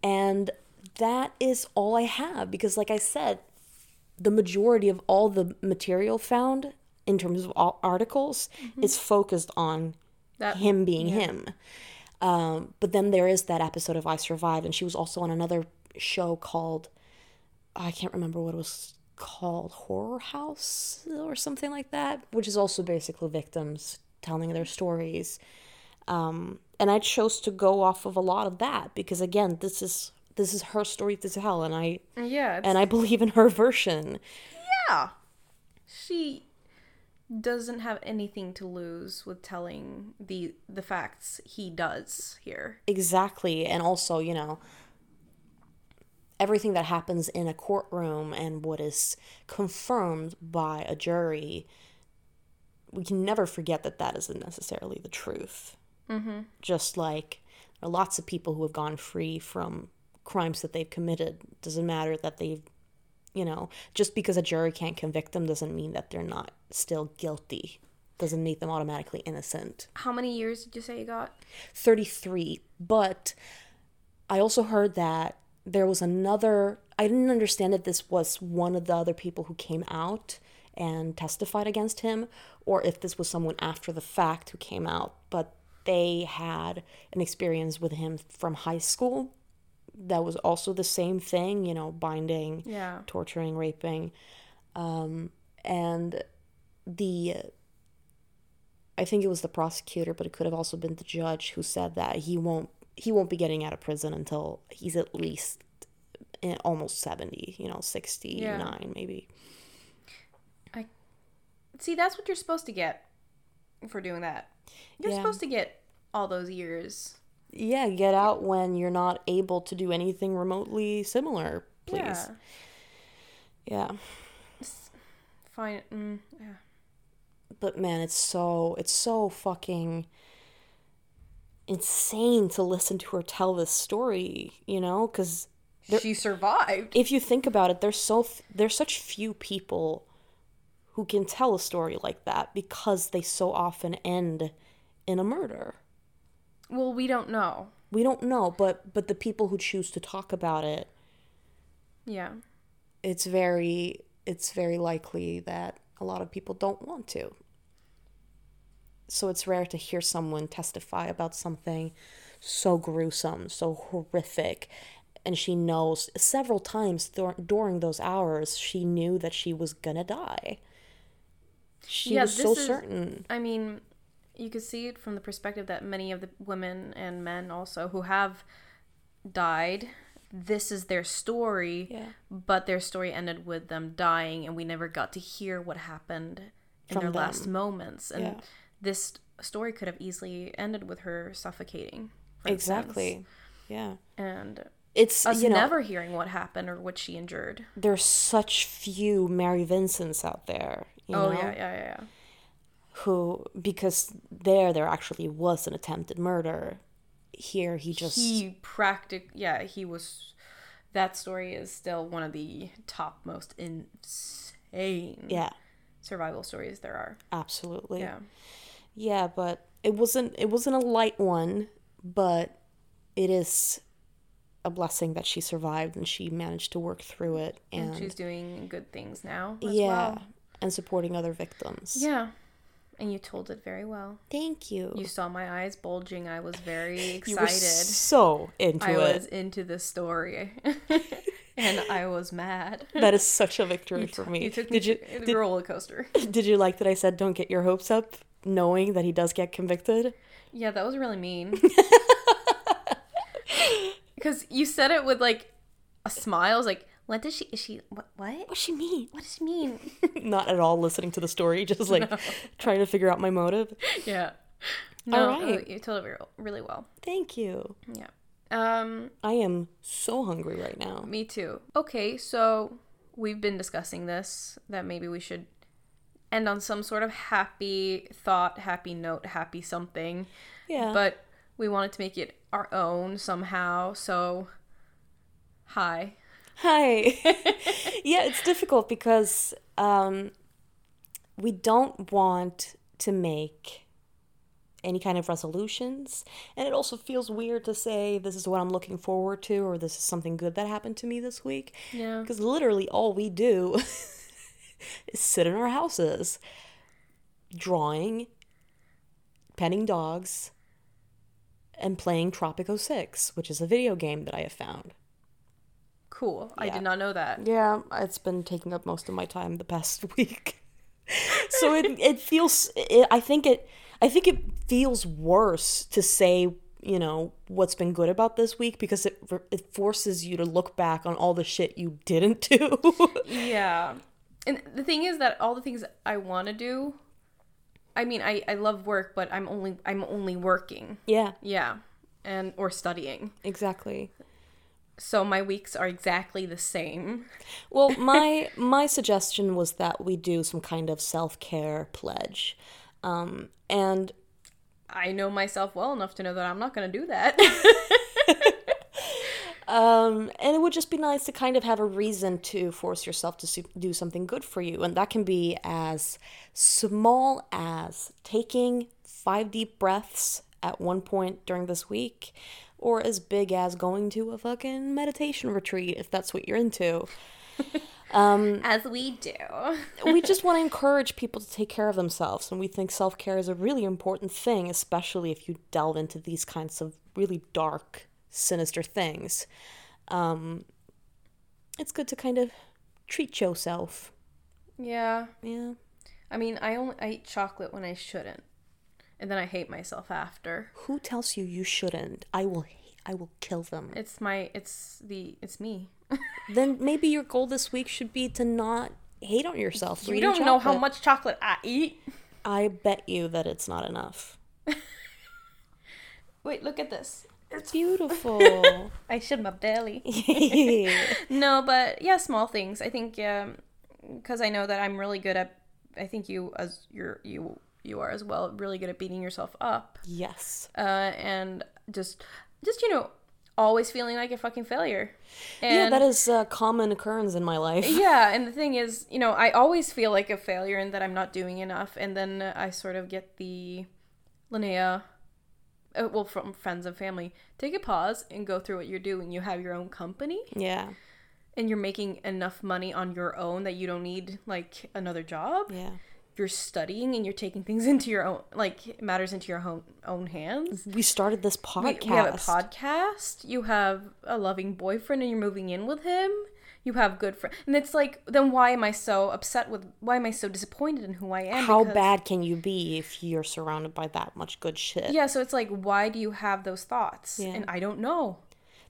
And that is all I have because, like I said, the majority of all the material found in terms of all articles is focused on That- him being him. Um, but then there is that episode of I Survived, and she was also on another show called I can't remember what it was called, Horror House or something like that, which is also basically victims telling their stories. Um, and I chose to go off of a lot of that because again, this is this is her story to tell, and I yeah, it's, and I believe in her version. yeah. She doesn't have anything to lose with telling the the facts he does here. Exactly. And also, you know, everything that happens in a courtroom and what is confirmed by a jury, we can never forget that that isn't necessarily the truth. Mm-hmm. Just like there are lots of people who have gone free from crimes that they've committed. Doesn't matter that they've, you know, just because a jury can't convict them doesn't mean that they're not still guilty. Doesn't make them automatically innocent. How many years did you say you got? 33 but i also heard that there was another i didn't understand if this was one of the other people who came out and testified against him or if this was someone after the fact who came out but they had an experience with him from high school that was also the same thing you know binding Yeah. torturing raping um, and the I think it was the prosecutor, but it could have also been the judge who said that he won't he won't be getting out of prison until he's at least almost 70, you know, 69 maybe. I See, that's what you're supposed to get for doing that. You're Yeah. supposed to get all those years. Yeah, get out when you're not able to do anything remotely similar, please. Yeah. Yeah. Fine. Mm, yeah. But man, it's so it's so fucking insane to listen to her tell this story, you know, cuz she survived. if you think about it, there's so f- there's such few people who can tell a story like that because they so often end in a murder. Well, we don't know. We don't know, but but the people who choose to talk about it, Yeah. it's very it's very likely that a lot of people don't want to. So it's rare to hear someone testify about something so gruesome, so horrific. And she knows several times dur- during those hours, she knew that she was gonna die. She Yeah, was so is- certain. I mean, you could see it from the perspective that many of the women and men also who have died, this is their story, Yeah. but their story ended with them dying, and we never got to hear what happened in From their last moments. And Yeah. This story could have easily ended with her suffocating. for instance. Exactly. Yeah. And It's us you know never hearing what happened or what she endured. there's such few Mary Vincents out there. You Oh know? yeah, yeah, yeah, yeah. who because there there actually was an attempted murder. Here he just he practic yeah he was that story is still one of the top most insane yeah, survival stories there are absolutely. yeah Yeah, but it wasn't it wasn't a light one, but it is a blessing that she survived and she managed to work through it and, and she's doing good things now as yeah, well. and supporting other victims. yeah and you told it very well Thank you. you saw my eyes bulging i was very excited so into i it. I was into the story and i was mad That is such a victory for me. you took me did you the did, roller coaster did you like that I said don't get your hopes up, knowing that he does get convicted? Yeah, that was really mean. Because you said it with like a smile. I was like, "What does she? Is she? What? What? What she mean? What does she mean?" Not at all listening to the story, just like trying to figure out my motive. yeah. No, All right. uh, you told it real- really well. Thank you. Yeah. Um, I am so hungry right now. me too. Okay, so we've been discussing this that maybe we should end on some sort of happy thought, happy note, happy something. Yeah. But we wanted to make it our own somehow. So, hi. Hi. yeah, it's difficult because um, we don't want to make any kind of resolutions. And it also feels weird to say this is what I'm looking forward to or this is something good that happened to me this week. Yeah. Because literally all we do sit in our houses, drawing, petting dogs, and playing Tropico 6, which is a video game that I have found. Cool. I did not know that. Yeah, it's been taking up most of my time the past week. so it it feels it, I think it I think it feels worse to say, you know, what's been good about this week because it it forces you to look back on all the shit you didn't do. Yeah. And the thing is that all the things I want to do, I mean, I, I love work, but I'm only I'm only working. yeah, Yeah. And or studying. exactly. So my weeks are exactly the same. Well, my my suggestion was that we do some kind of self-care pledge. Um and I know myself well enough to know that I'm not going to do that. Um, and it would just be nice to kind of have a reason to force yourself to do something good for you. And that can be as small as taking five deep breaths at one point during this week, or as big as going to a fucking meditation retreat if that's what you're into. As we do. we just want to encourage people to take care of themselves. And we think self care is a really important thing, especially if you delve into these kinds of really dark, sinister things. Um, it's good to kind of treat yourself. Yeah. Yeah. I mean, I only I eat chocolate when I shouldn't. And then I hate myself after. Who tells you you shouldn't? I will. I will kill them. It's my it's the it's me. then maybe your goal this week should be to not hate on yourself. You don't know how much chocolate I eat. I bet you that it's not enough. Wait, look at this. It's beautiful. I should my belly. No, but yeah, small things. I think because I know that I'm really good at. I think you as you're you you are as well really good at beating yourself up, yes. uh, and just just you know always feeling like a fucking failure. And yeah, that is a common occurrence in my life. yeah, and the thing is, you know, I always feel like a failure and that I'm not doing enough, and then I sort of get the Linnea. Uh, well, from friends and family, take a pause and go through what you're doing. You have your own company. Yeah. and you're making enough money on your own that you don't need like another job Yeah. you're studying and you're taking things into your own like matters into your own own hands We started this we, podcast. we have a podcast you have a loving boyfriend and you're moving in with him you have good friends and it's like then why am i so upset with why am i so disappointed in who i am? How Because- bad can you be if you're surrounded by that much good shit? yeah so it's like why do you have those thoughts? Yeah. and i don't know.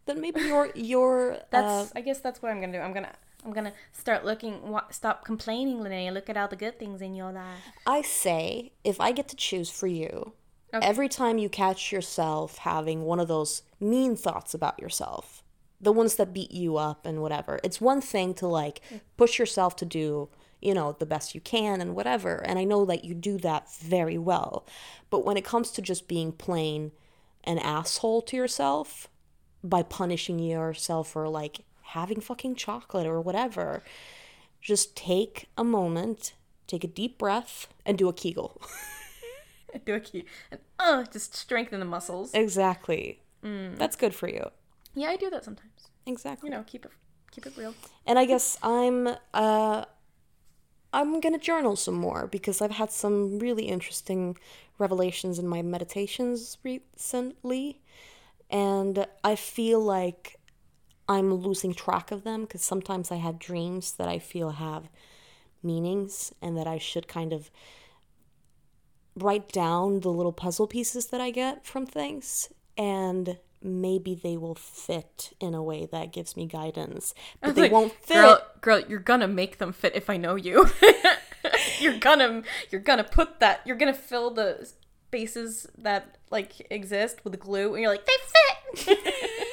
Then maybe your your that's uh, i guess that's what i'm gonna do. I'm gonna i'm gonna start looking stop complaining linnea. Look at all the good things in your life. I say if I get to choose for you, every time you catch yourself having one of those mean thoughts about yourself, the ones that beat you up and whatever, it's one thing to like push yourself to do you know, the best you can and whatever. And I know that you do that very well. But when it comes to just being plain an asshole to yourself by punishing yourself for like having fucking chocolate or whatever, just take a moment, take a deep breath, and do a Kegel. Do a kegel. and uh, just strengthen the muscles. exactly. Mm. That's good for you. Yeah, I do that sometimes. Exactly. You know, keep it keep it real. and I guess I'm uh I'm gonna journal some more because I've had some really interesting revelations in my meditations recently, and I feel like I'm losing track of them because sometimes I have dreams that I feel have meanings and that I should kind of write down the little puzzle pieces that I get from things and maybe they will fit in a way that gives me guidance but they Like, won't fit Girl, girl, you're gonna make them fit if I know you. you're gonna you're gonna put that you're gonna fill the spaces that like exist with glue and you're like, they fit.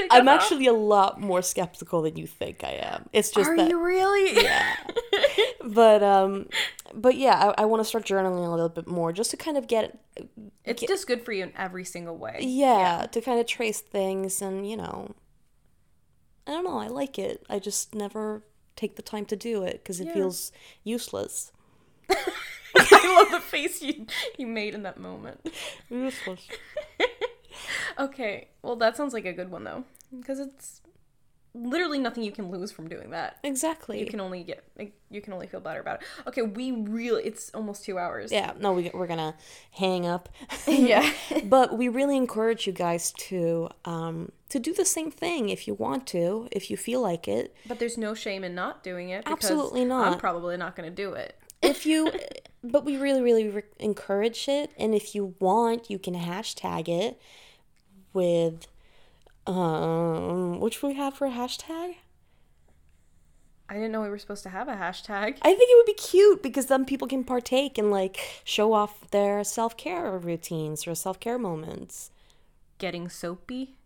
it's on, but take i'm actually a lot more skeptical than you think i am it's just Are that you really? yeah but um but yeah i, I want to start journaling a little bit more just to kind of get It's just good for you in every single way. yeah, to kind of trace things and you know i don't know i like it i just never take the time to do it because it Yeah. feels useless I love the face you you made in that moment. useless Okay, well that sounds like a good one though, because it's literally nothing you can lose from doing that. exactly You can only get like, you can only feel better about it. Okay, we really it's almost two hours. yeah no we, we're gonna hang up yeah. but we really encourage you guys to um to do the same thing if you want to if you feel like it But there's no shame in not doing it. Absolutely not. I'm probably not going to do it. if you but we really really re- encourage it and if you want you can hashtag it with um which we have for a hashtag I didn't know we were supposed to have a hashtag. i think it would be cute because then people can partake and like show off their self-care routines or self-care moments Getting soapy.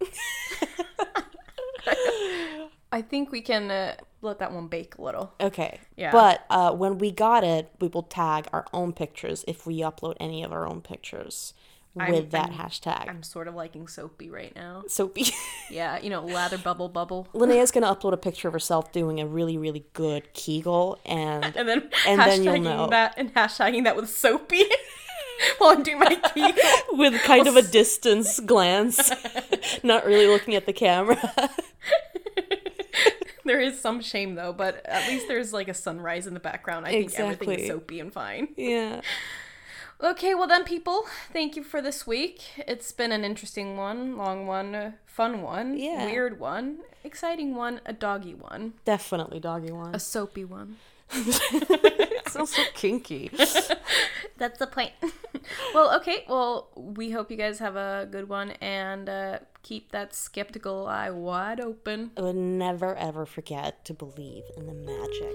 I think we can uh, let that one bake a little. okay Yeah. but uh when we got it we will tag our own pictures if we upload any of our own pictures with I'm- that I'm- hashtag I'm sort of liking soapy right now. soapy Yeah, you know, lather bubble bubble. Linnea's gonna upload a picture of herself doing a really, really good Kegel, and And then And hashtagging then you'll know. that and hashtagging that with soapy while I'm doing my kegel. with kind of a distance glance, not really looking at the camera. There is some shame though, but at least there's like a sunrise in the background. I think everything is soapy and fine. yeah. Okay, well then, people, thank you for this week. It's been an interesting one, long one, fun one, Yeah. weird one, exciting one, a doggy one, Definitely doggy one. a soapy one. It sounds so kinky. That's the point. well, okay. Well, we hope you guys have a good one and uh, keep that skeptical eye wide open. I would never ever forget to believe in the magic.